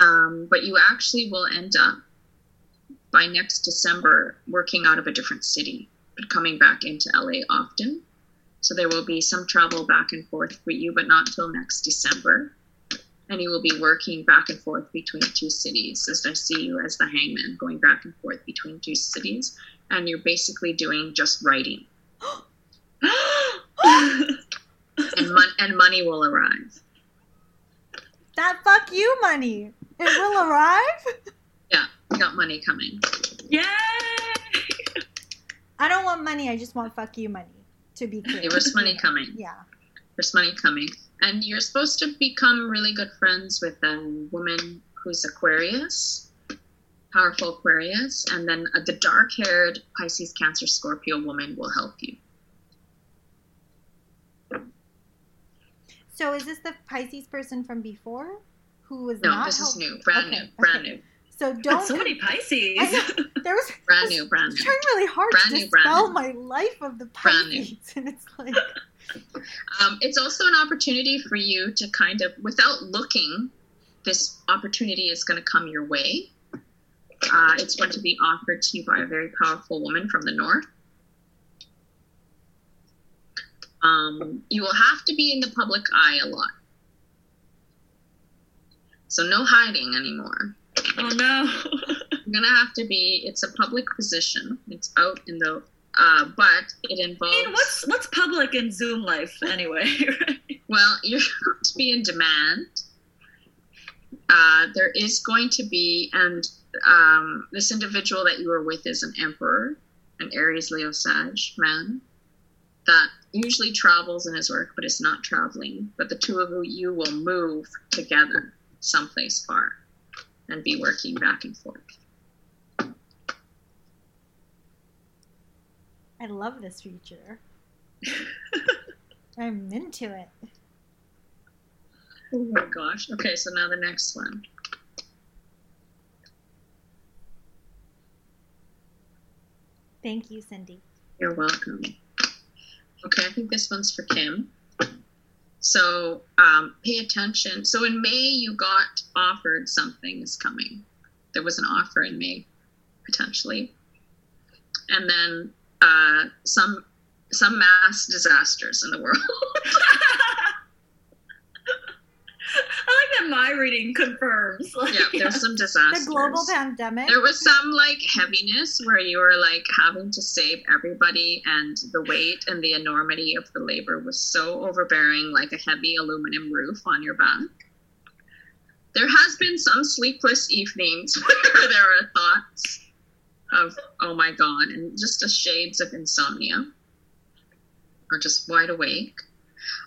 Um, but you actually will end up by next December working out of a different city, but coming back into LA often. So there will be some travel back and forth for you, but not till next December. And you will be working back and forth between two cities, as I see you as the hangman going back and forth between two cities. And you're basically doing just writing, [GASPS] [GASPS] [GASPS] and, mon- and money will arrive. that fuck you money. It will arrive? Yeah, got money coming. Yay! I don't want money, I just want fuck you money. To be clear. There's money coming. Yeah. There's money coming. And you're supposed to become really good friends with a woman who's Aquarius, powerful Aquarius, and then the dark haired Pisces, Cancer, Scorpio woman will help you. So is this the Pisces person from before? Who was No, not this is new, brand Okay, new, brand okay. new, So don't so many Pisces. I know. there was [LAUGHS] brand new, brand new. trying really hard Brand to new, brand dispel new. my life of the Pisces. [LAUGHS] And it's like [LAUGHS] Um, it's also an opportunity for you to kind of, without looking, this opportunity is going to come your way. Uh, it's going to be offered to you by a very powerful woman from the north. Um, you will have to be in the public eye a lot. So, no hiding anymore. oh no. [LAUGHS] You're going to have to be, it's a public position. It's out in the, uh, but it I involves. mean, what's what's public in Zoom life anyway? [LAUGHS] right? Well, [LAUGHS] you're going to be in demand. Uh, there is going to be, and um, this individual that you are with is an emperor, an Aries Leo Sage man that usually travels in his work but is not traveling. But the two of you will move together someplace far and be working back and forth. I love this feature. [LAUGHS] I'm into it. Oh my gosh. Okay, so now the next one. Thank you, Cindy. You're welcome. Okay, I think this one's for Kim. So um, pay attention. So in May, you got offered something is coming. There was an offer in May, potentially, and then uh, some some mass disasters in the world. [LAUGHS] My reading confirms. Like, yeah, there's some disasters. The global pandemic. There was some like heaviness where you were like having to save everybody, and the weight and the enormity of the labor was so overbearing, like a heavy aluminum roof on your back. There has been some sleepless evenings [LAUGHS] where there are thoughts of oh my god, and just a shades of insomnia, or just wide awake.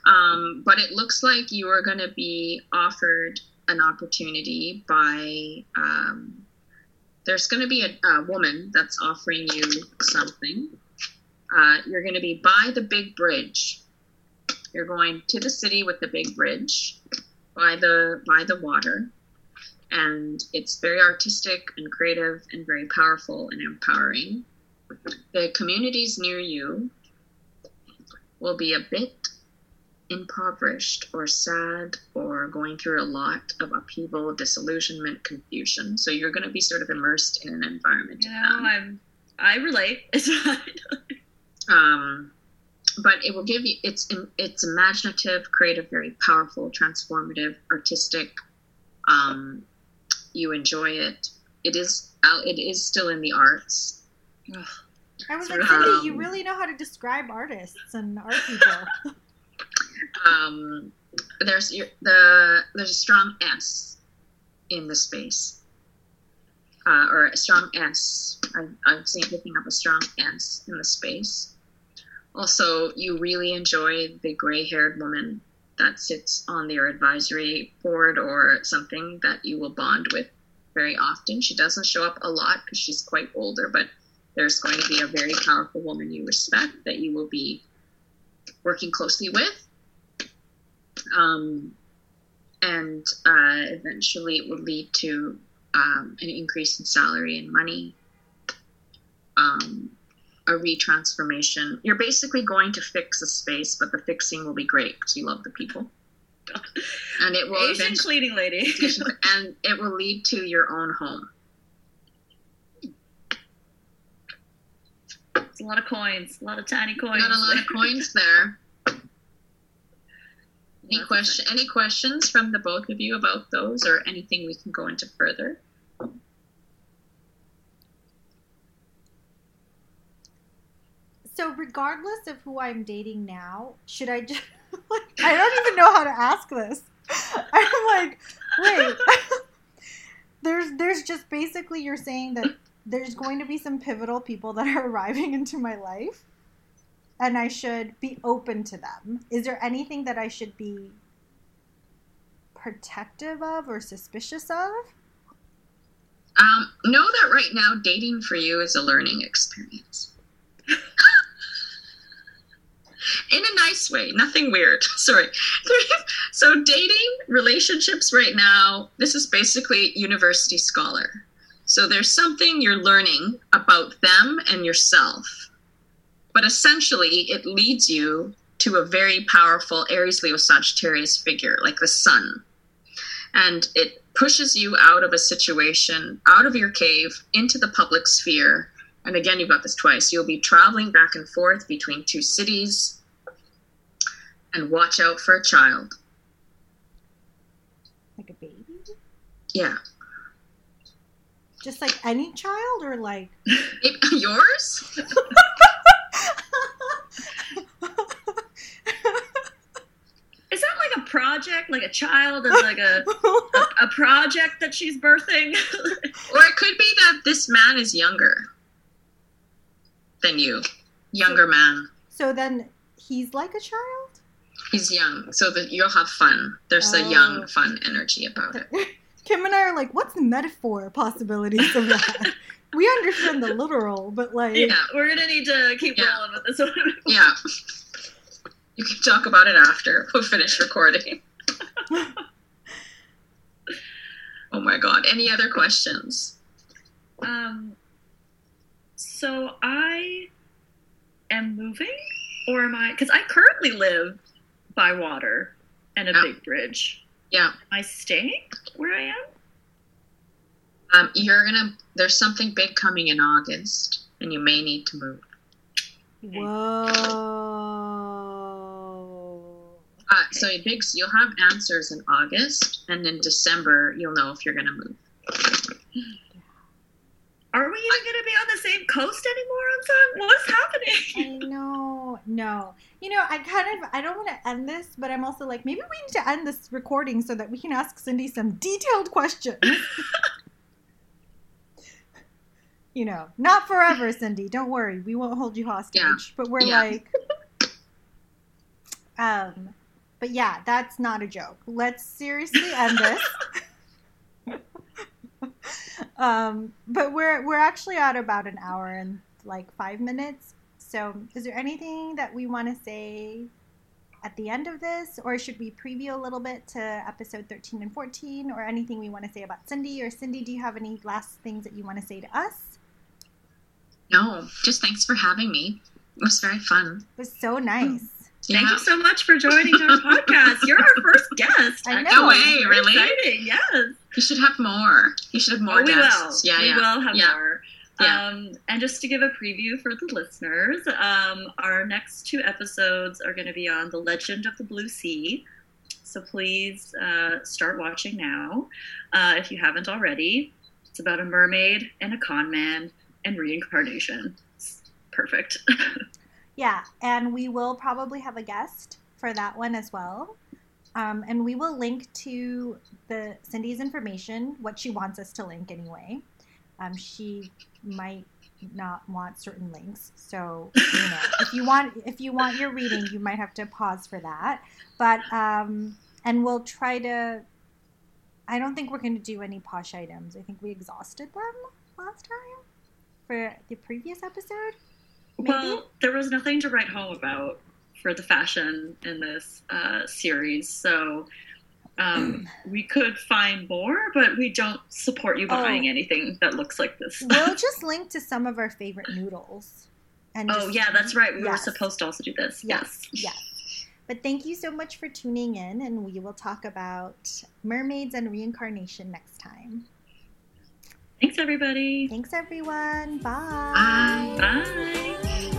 Um, but it looks like you are going to be offered an opportunity by um, there's going to be a, a woman that's offering you something. Uh, you're going to be by the big bridge. You're going to the city with the big bridge by the by the water, and it's very artistic and creative and very powerful and empowering. The communities near you will be a bit impoverished or sad or going through a lot of upheaval, disillusionment, confusion. So you're going to be sort of immersed in an environment. You of know, that. I'm I relate. [LAUGHS] It's um, but it will give you it's it's imaginative, creative, very powerful, transformative, artistic. Um, you enjoy it. It is out. It is still in the arts. Ugh. I was like, of, Cindy, you um, really know how to describe artists and art people. [LAUGHS] Um, there's the there's a strong S in the space, uh, or a strong S. I've, I've seen picking up a strong S in the space. Also, you really enjoy the gray haired woman that sits on your advisory board or something that you will bond with very often. She doesn't show up a lot because she's quite older, but there's going to be a very powerful woman you respect that you will be working closely with. Um, and uh, eventually it will lead to um, an increase in salary and money, um, a retransformation. You're basically going to fix a space, but the fixing will be great because you love the people. [LAUGHS] And it will Asian cleaning lady. [LAUGHS] and it will lead to your own home. It's a lot of coins, a lot of tiny coins. got a lot of coins there. Any question? Any questions from the both of you about those, or anything we can go into further? So, regardless of who I'm dating now, should I just. [LAUGHS] Like, I don't even know how to ask this. [LAUGHS] I'm like, wait. [LAUGHS] there's, there's just basically you're saying that there's going to be some pivotal people that are arriving into my life, and I should be open to them. Is there anything that I should be protective of or suspicious of? Um, know that right now, dating for you is a learning experience. [LAUGHS] In a nice way, nothing weird. [LAUGHS] Sorry. [LAUGHS] So, dating, relationships right now, this is basically university scholar. So, there's something you're learning about them and yourself. But essentially, it leads you to a very powerful Aries, Leo, Sagittarius figure, like the sun. And it pushes you out of a situation, out of your cave, into the public sphere. And again, you've got this twice. You'll be traveling back and forth between two cities. And watch out for a child. Like a baby? Yeah. Just like any child, or like. [LAUGHS] Yours? [LAUGHS] Is that like a project, like a child and like a, a, a project that she's birthing? [LAUGHS] Or it could be that this man is younger than you. Younger man. so then he's like a child? He's young. So that you'll have fun. There's a Oh. young, fun energy about it. [LAUGHS] Kim and I are like, what's the metaphor possibilities of that? [LAUGHS] we understand the literal, but like, yeah, we're gonna need to keep Yeah. rolling with this one. Yeah. You can talk about it after [LAUGHS] we'll finish recording. [LAUGHS] oh my god. Any other questions? Um, so I am moving, or am I? Because I currently live by water and a Yeah. big bridge. Yeah. Am I staying where I am? Um, you're gonna there's something big coming in August and you may need to move. whoa. Uh, so big you'll have answers in August and in December you'll know if you're gonna move. Are we even going to be on the same coast anymore on time? What's happening? I know, no. You know, I kind of, I don't want to end this, but I'm also like, maybe we need to end this recording so that we can ask Cindy some detailed questions. [LAUGHS] you know, not forever, Cindy. Don't worry, we won't hold you hostage. Yeah. But we're Yeah. like, [LAUGHS] um, but yeah, that's not a joke. Let's seriously end this. [LAUGHS] um, but we're we're actually at about an hour and like five minutes. So, is there anything that we want to say at the end of this, or should we preview a little bit to episode thirteen and fourteen, or anything we want to say about Cindy? Or Cindy, do you have any last things that you want to say to us? No, just thanks for having me. It was very fun. It was so nice. Thank Yeah. you so much for joining our [LAUGHS] podcast. You're our first guest. I No know. way, Very really? Exciting. Yes. You should have more. You should have more oh, we guests. will. Yeah, we yeah. will have Yeah. more. Yeah. Um, and just to give a preview for the listeners, um, our next two episodes are going to be on the Legend of the Blue Sea. So please uh, start watching now uh, if you haven't already. It's about a mermaid and a con man and reincarnation. It's perfect. [LAUGHS] Yeah, and we will probably have a guest for that one as well. Um, and we will link to the Cindy's information, what she wants us to link anyway. Um, she might not want certain links. So you know, if you want if you want your reading, you might have to pause for that. But um, and we'll try to. I don't think we're going to do any posh items. I think we exhausted them last time for the previous episode. Maybe? Well, there was nothing to write home about for the fashion in this uh, series, so um, we could find more, but we don't support you buying Oh. anything that looks like this. we'll just link to some of our favorite noodles. And oh just- yeah, that's right. We were supposed to also do this. Yes, yes. But thank you so much for tuning in, and we will talk about mermaids and reincarnation next time. Thanks, everybody. Thanks, everyone. Bye. Bye. Bye.